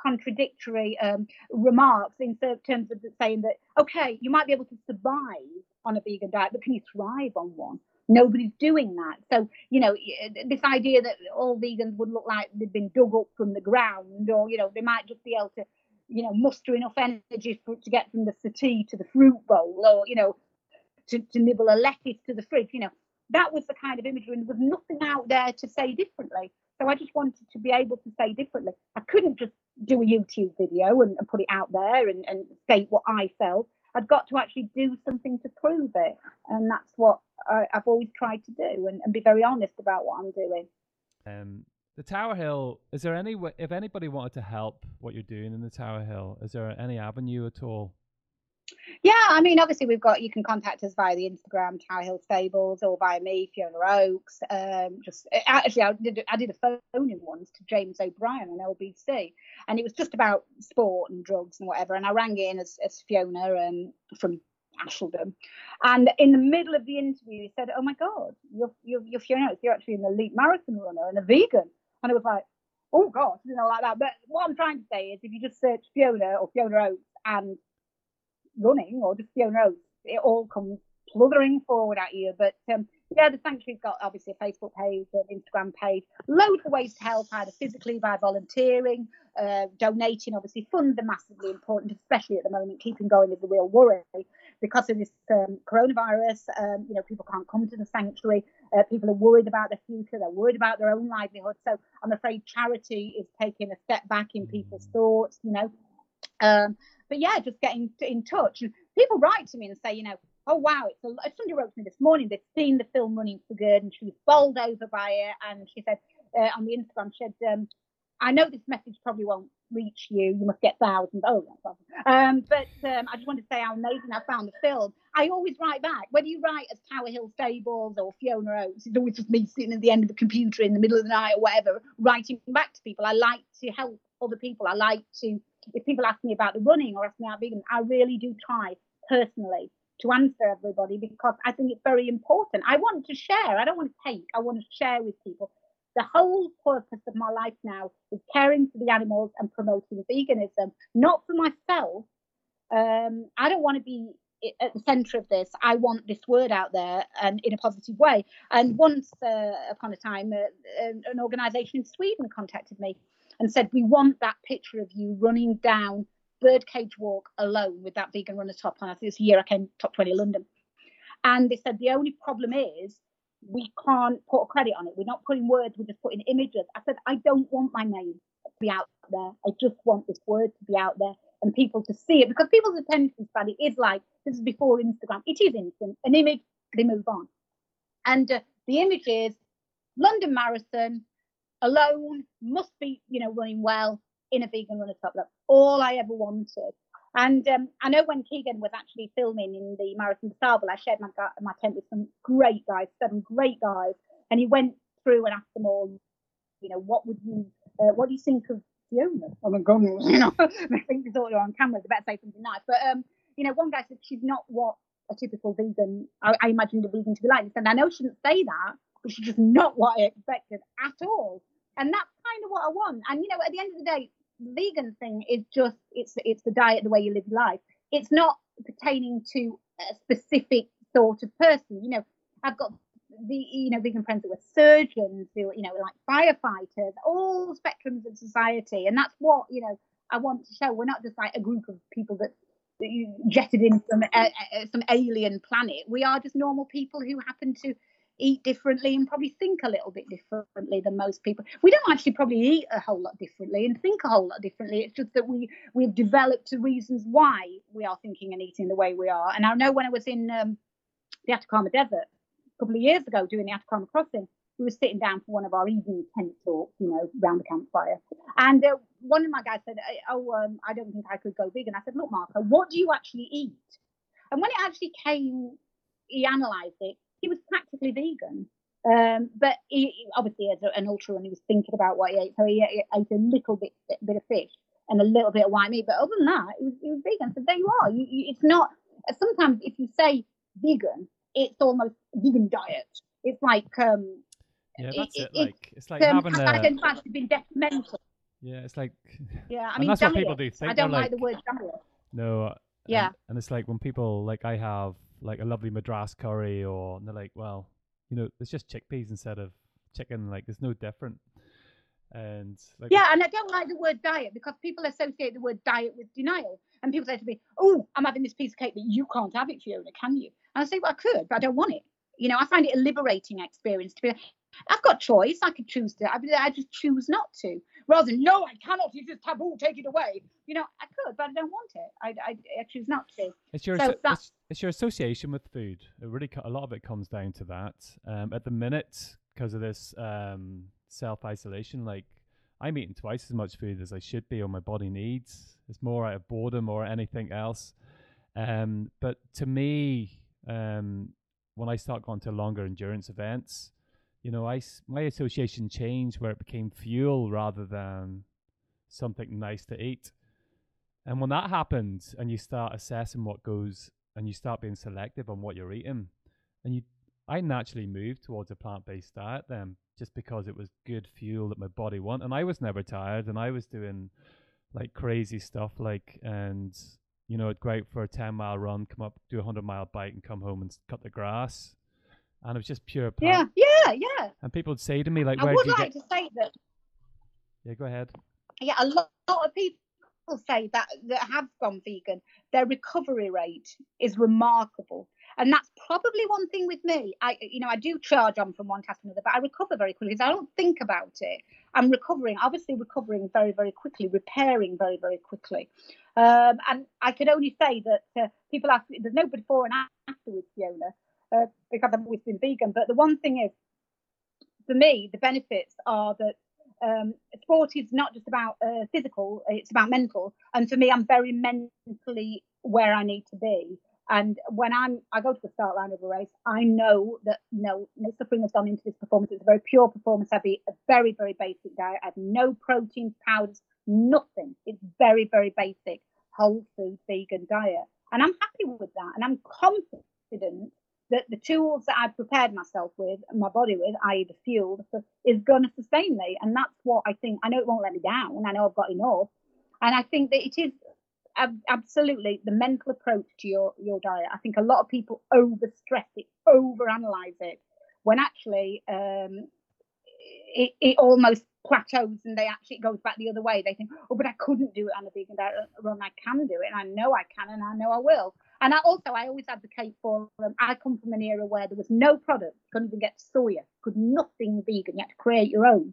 contradictory um, remarks in terms of saying that okay, you might be able to survive on a vegan diet, but can you thrive on one? Nobody's doing that. So, you know, this idea that all vegans would look like they've been dug up from the ground, or, you know, they might just be able to, you know, muster enough energy for, to get from the settee to the fruit bowl, or, you know, to, to nibble a lettuce to the fridge, you know, that was the kind of imagery, and there was nothing out there to say differently. So I just wanted to be able to say differently. I couldn't just do a YouTube video and, and put it out there and, and state what I felt. I've got to actually do something to prove it. And that's what I, have always tried to do and, and, be very honest about what I'm doing. Um, the Tower Hill, is there any, if anybody wanted to help what you're doing in the Tower Hill, is there any avenue at all? Yeah, I mean, obviously we've got you can contact us via the Instagram Tower Hill Stables or via me, Fiona Oakes. Um, just actually, I did I did a phone in once to James O'Brien on LBC, and it was just about sport and drugs and whatever. And I rang in as, as Fiona um, from Asheldham, and in the middle of the interview, he said, "Oh my God, you're you're, you're Fiona. You're actually an elite marathon runner and a vegan." And it was like, "Oh gosh, you know, like that." But what I'm trying to say is, if you just search Fiona or Fiona Oakes and running or just Fiona Oakes, it all comes pluthering forward at you. But um, yeah, the sanctuary's got obviously a Facebook page, an Instagram page, loads of ways to help either physically by volunteering, uh, donating. Obviously, funds are massively important, especially at the moment. Keeping going is a real worry because of this um, coronavirus. Um, you know, people can't come to the sanctuary. Uh, people are worried about their future. They're worried about their own livelihood. So I'm afraid charity is taking a step back in people's thoughts. You know. Um, but yeah, just getting in touch. And people write to me and say, you know, oh wow, it's a, somebody wrote to me this morning. They'd seen the film Running for Good, and she was bowled over by it. And she said uh, on the Instagram, she said, um, "I know this message probably won't reach you. You must get thousands. Oh, um, but um, I just wanted to say how amazing I found the film. I always write back. Whether you write as Tower Hill Stables or Fiona Oakes, it's always just me sitting at the end of the computer in the middle of the night or whatever, writing back to people. I like to help other people. I like to, if people ask me about the running or ask me about vegan, I really do try personally to answer everybody because I think it's very important. I want to share. I don't want to take. I want to share with people. The whole purpose of my life now is caring for the animals and promoting veganism, not for myself. Um, I don't want to be at the center of this. I want this word out there and in a positive way. And once uh, upon a time, uh, an organization in Sweden contacted me and said, We want that picture of you running down birdcage walk alone with that vegan runner top on. I think this year I came top 20 London. And they said the only problem is we can't put a credit on it. We're not putting words, we're just putting images. I said, I don't want my name to be out there. I just want this word to be out there and people to see it because people's attention span is like, this is before Instagram, it is instant. An image, they move on. And uh, the image is London Marathon, alone, must be, you know, running well, in a vegan runner top. That's all I ever wanted. And um, I know when Keegan was actually filming in the Marathon des Sables, I shared my, my tent with some great guys, seven great guys, and he went through and asked them all, you know, what would you, uh, what do you think of Fiona? Oh my goodness, you know, I think they thought were on camera. They better say something nice. But um, you know, one guy said she's not what a typical vegan. I, I imagined a vegan to be like. Said, I know she didn't say that, but she's just not what I expected at all. And that's kind of what I want. And you know, at the end of the day, vegan thing is just it's it's the diet, the way you live your life. It's not pertaining to a specific sort of person. You know, I've got the you know vegan friends who are surgeons, who you know like firefighters, all spectrums of society, and that's what you know I want to show. We're not just like a group of people that you jetted in from some alien planet. We are just normal people who happen to eat differently and probably think a little bit differently than most people. We don't actually probably eat a whole lot differently and think a whole lot differently. It's just that we we've developed the reasons why we are thinking and eating the way we are. And I know when I was in um, the Atacama Desert a couple of years ago doing the Atacama Crossing, we were sitting down for one of our evening tent talks, you know, around the campfire. And uh, one of my guys said, "Oh, um, I don't think I could go vegan." I said, "Look, Marco, what do you actually eat?" And when it actually came, he analysed it he was practically vegan. Um, but he, he, obviously, as an ultra, and he was thinking about what he ate, so he, he ate a little bit bit of fish and a little bit of white meat. But other than that, he was, was vegan. So there you are. You, you, it's not. Sometimes if you say vegan, it's almost vegan diet. It's like um, yeah, that's it. it like it's like um, having a. been detrimental. Yeah, it's like. Yeah, I mean, that's diet, what people do. Think I don't like, like, the word diet. No. Yeah. And, and, it's like when people like I have like a lovely madras curry, or they're like, well, you know, it's just chickpeas instead of chicken. Like, there's no different. And like, yeah, and I don't like the word diet because people associate the word diet with denial. And people say to me, "Oh, I'm having this piece of cake, but you can't have it, Fiona, can you?" And I say, "Well, I could, but I don't want it." You know, I find it a liberating experience to be. I've got choice. I could choose to. I, I just choose not to rather than no, I cannot. It is just taboo. Take it away. You know, I could, but I don't want it. I, I, I choose not to. It's your so it's, it's, your association with food. It really a lot of it comes down to that. Um, at the minute, because of this um, self isolation, like I'm eating twice as much food as I should be, or my body needs. It's more out of boredom or anything else. Um, but to me, um, when I start going to longer endurance events, you know, I my association changed where it became fuel rather than something nice to eat. And when that happens, and you start assessing what goes, and you start being selective on what you're eating, and you, I naturally moved towards a plant-based diet then, just because it was good fuel that my body wanted, and I was never tired, and I was doing like crazy stuff, like and you know, it'd go out for a ten mile run, come up, do a hundred mile bike, and come home and cut the grass and it was just pure plant. Yeah, yeah, yeah. And people would say to me like, I "Where would you like get?" to say that. Yeah, go ahead. Yeah, a lot, lot of people say that that have gone vegan, their recovery rate is remarkable. And that's probably one thing with me. I, you know, I do charge on from one task to another, but I recover very quickly because I don't think about it. I'm recovering, obviously recovering very, very quickly, repairing very, very quickly. Um, and I can only say that uh, people ask there's no before and after with Fiona uh, because I've always been vegan. But the one thing is, for me, the benefits are that um, sport is not just about uh, physical, it's about mental. And for me, I'm very mentally where I need to be. And when I'm, I go to the start line of a race, I know that no, no suffering has gone into this performance. It's a very pure performance. I've eat a very, very basic diet. I have no proteins, powders, nothing. It's very, very basic, whole food, vegan diet. And I'm happy with that. And I'm confident that the tools that I've prepared myself with, my body with, i.e., the fuel, is going to sustain me. And that's what I think. I know it won't let me down. I know I've got enough. And I think that it is absolutely the mental approach to your your diet. I think a lot of people overstress it, overanalyze it, when actually um, it, it almost plateaus and they actually goes back the other way. They think, oh, but I couldn't do it on a vegan diet. Well, I can do it, and I know I can, and I know I will. And I also, I always advocate for. Um, I come from an era where there was no product, you couldn't even get soya, could nothing vegan. You had to create your own.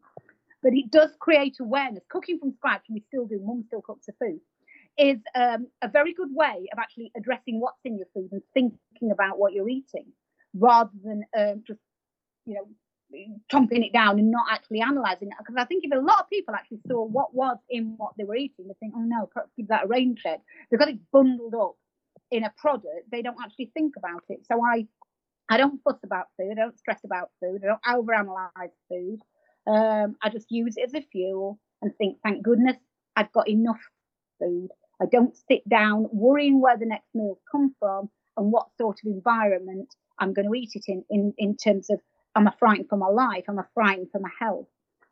But it does create awareness. Cooking from scratch, and we still do. Mum still cooks the food is um, a very good way of actually addressing what's in your food and thinking about what you're eating rather than um, just, you know, chomping it down and not actually analysing it. Because I think if a lot of people actually saw what was in what they were eating, they think, oh no, perhaps give that a rain check. Because it's bundled up in a product, they don't actually think about it. So I, I don't fuss about food. I don't stress about food. I don't overanalyze food. Um, I just use it as a fuel and think, thank goodness I've got enough food. I don't sit down worrying where the next meals come from and what sort of environment I'm going to eat it in, in, in terms of am I frightened for my life? Am I frightened for my health?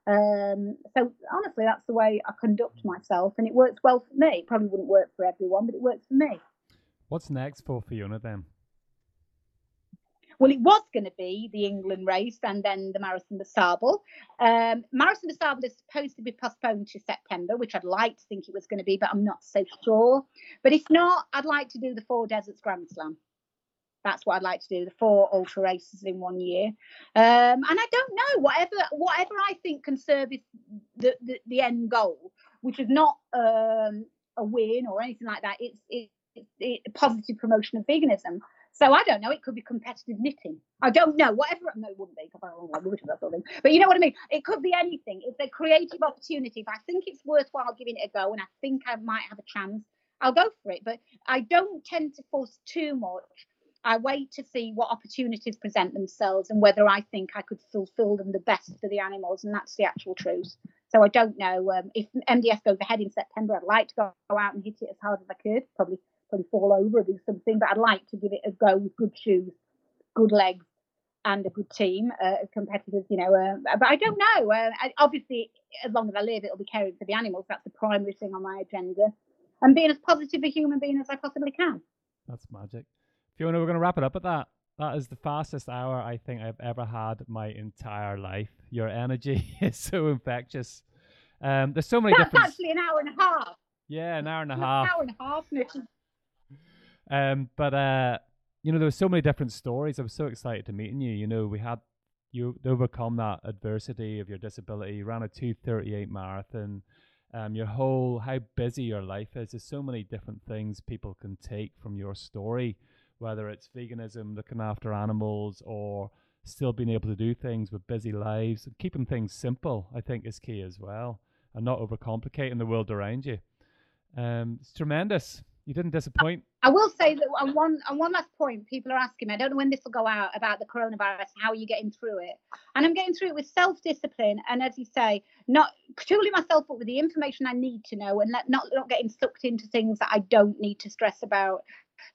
Um, so honestly, that's the way I conduct myself, and it works well for me. Probably wouldn't work for everyone, but it works for me. What's next for Fiona then? Well, it was going to be the England race and then the Marathon des Sables. Um, Marathon des Sables is supposed to be postponed to September, which I'd like to think it was going to be, but I'm not so sure. But if not, I'd like to do the Four Deserts Grand Slam. That's what I'd like to do, the four ultra races in one year. Um, and I don't know, whatever whatever I think can service the, the, the end goal, which is not um, a win or anything like that. It's, it's positive promotion of veganism. So I don't know. It could be competitive knitting. I don't know. Whatever. No, it wouldn't be. I wish that. But you know what I mean. It could be anything. It's a creative opportunity. If I think it's worthwhile giving it a go, and I think I might have a chance, I'll go for it. But I don't tend to force too much. I wait to see what opportunities present themselves and whether I think I could fulfil them the best for the animals, and that's the actual truth. So I don't know um, if MDS goes ahead in September. I'd like to go out and hit it as hard as I could. Probably probably fall over or do something. But I'd like to give it a go with good shoes, good legs, and a good team uh, of competitors. You know, uh, but I don't know. Uh, I, obviously, as long as I live, it'll be caring for the animals. That's the primary thing on my agenda, and being as positive a human being as I possibly can. That's magic. Fiona, we're going to wrap it up at that. That is the fastest hour I think I've ever had my entire life. Your energy is so infectious. Um, there's so many That's different. actually an hour and a half. Yeah, an hour and a half. An hour and a half. Um, but uh, you know, there were so many different stories. I was so excited to meeting you. You know, we had you overcome that adversity of your disability. You ran a two thirty eight marathon. Um, your whole how busy your life is. There's so many different things people can take from your story, whether it's veganism, looking after animals, or still being able to do things with busy lives. Keeping things simple, I think, is key as well, and not overcomplicating the world around you. Um, it's tremendous. You didn't disappoint. I will say that on one on one last point, people are asking me. I don't know when this will go out about the coronavirus. How are you getting through it? And I'm getting through it with self discipline, and as you say, not tooling myself up with the information I need to know, and let, not not getting sucked into things that I don't need to stress about.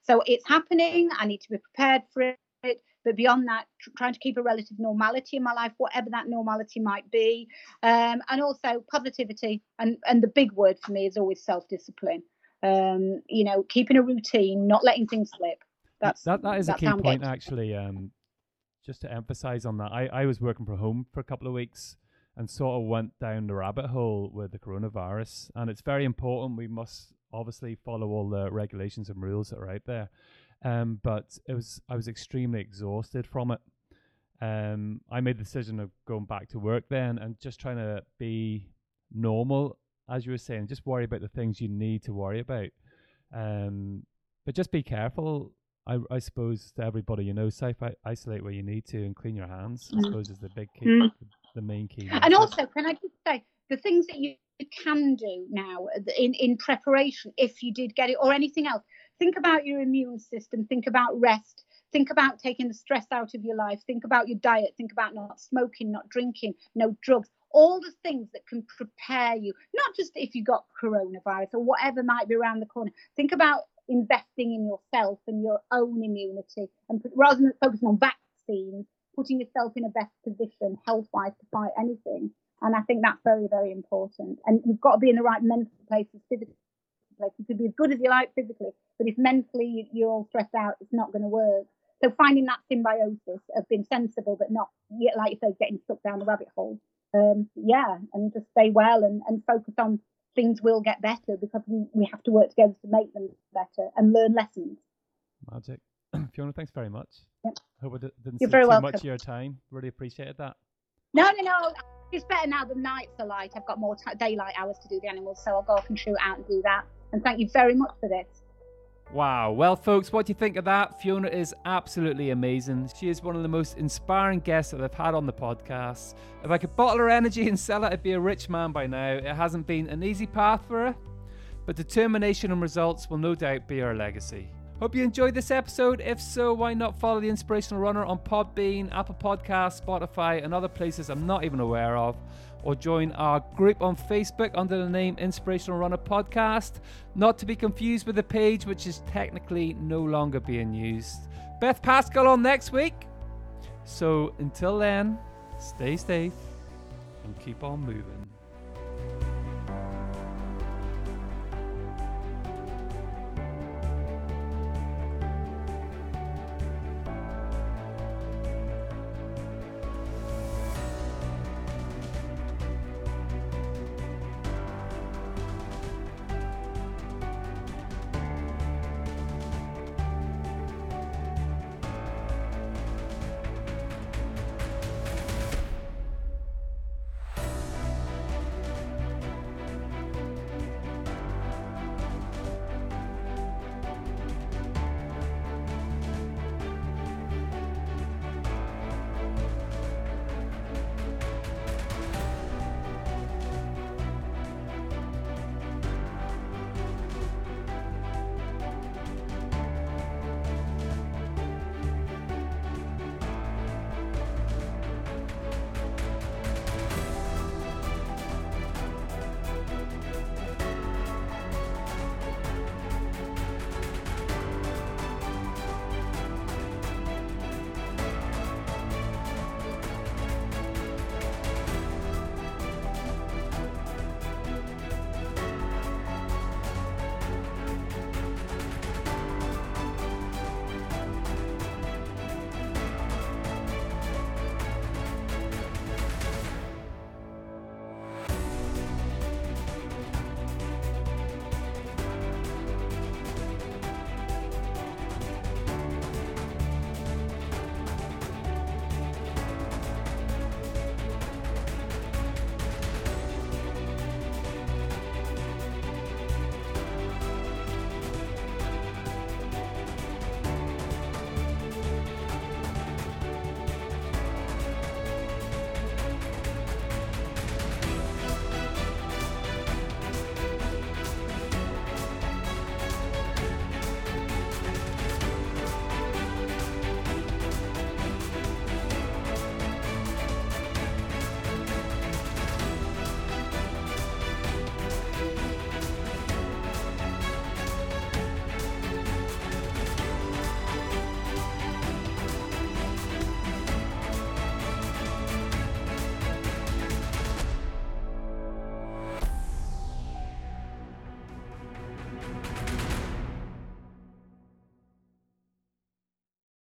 So it's happening. I need to be prepared for it. But beyond that, tr- trying to keep a relative normality in my life, whatever that normality might be, um, and also positivity. And and the big word for me is always self discipline um, you know, keeping a routine, not letting things slip. That's that. That is a key point, actually. Um, just to emphasize on that, I, I was working from home for a couple of weeks and sort of went down the rabbit hole with the coronavirus. And it's very important. We must obviously follow all the regulations and rules that are out there. um, but it was I was extremely exhausted from it. Um, I made the decision of going back to work then and just trying to be normal, as you were saying, just worry about the things you need to worry about. Um, but just be careful. I, I suppose to everybody, you know, safe isolate where you need to and clean your hands. I Mm. suppose is the big key, Mm. the main key. And also, can I just say the things that you can do now in, in preparation if you did get it or anything else? Think about your immune system, think about rest, think about taking the stress out of your life, think about your diet, think about not smoking, not drinking, no drugs. All the things that can prepare you, not just if you got coronavirus or whatever might be around the corner. Think about investing in yourself and your own immunity, and rather than focusing on vaccines, putting yourself in a best position health wise to fight anything. And I think that's very, very important. And you've got to be in the right mental place and physical place. You could be as good as you like physically, but if mentally you're all stressed out, it's not going to work. So finding that symbiosis of being sensible, but not, like you say, getting stuck down the rabbit hole. Um, yeah, and just stay well and, and focus on things will get better because we, we have to work together to make them better and learn lessons. Magic. Fiona, thanks very much. Yep. Hope I didn't You're steal too welcome. much of your time. Really appreciated that. No, no, no. It's better now the nights are light. I've got more t- daylight hours to do the animals, so I'll go off and shoot out and do that. And thank you very much for this. Wow. Well, folks, what do you think of that? Fiona is absolutely amazing. She is one of the most inspiring guests that I've had on the podcast. If I could bottle her energy and sell it, I'd be a rich man by now. It hasn't been an easy path for her, but determination and results will no doubt be her legacy. Hope you enjoyed this episode. If so, why not follow the Inspirational Runner on Podbean, Apple Podcasts, Spotify, and other places I'm not even aware of? Or join our group on Facebook under the name Inspirational Runner Podcast, not to be confused with the page which is technically no longer being used. Beth Pascall on next week. So until then, stay safe and keep on moving.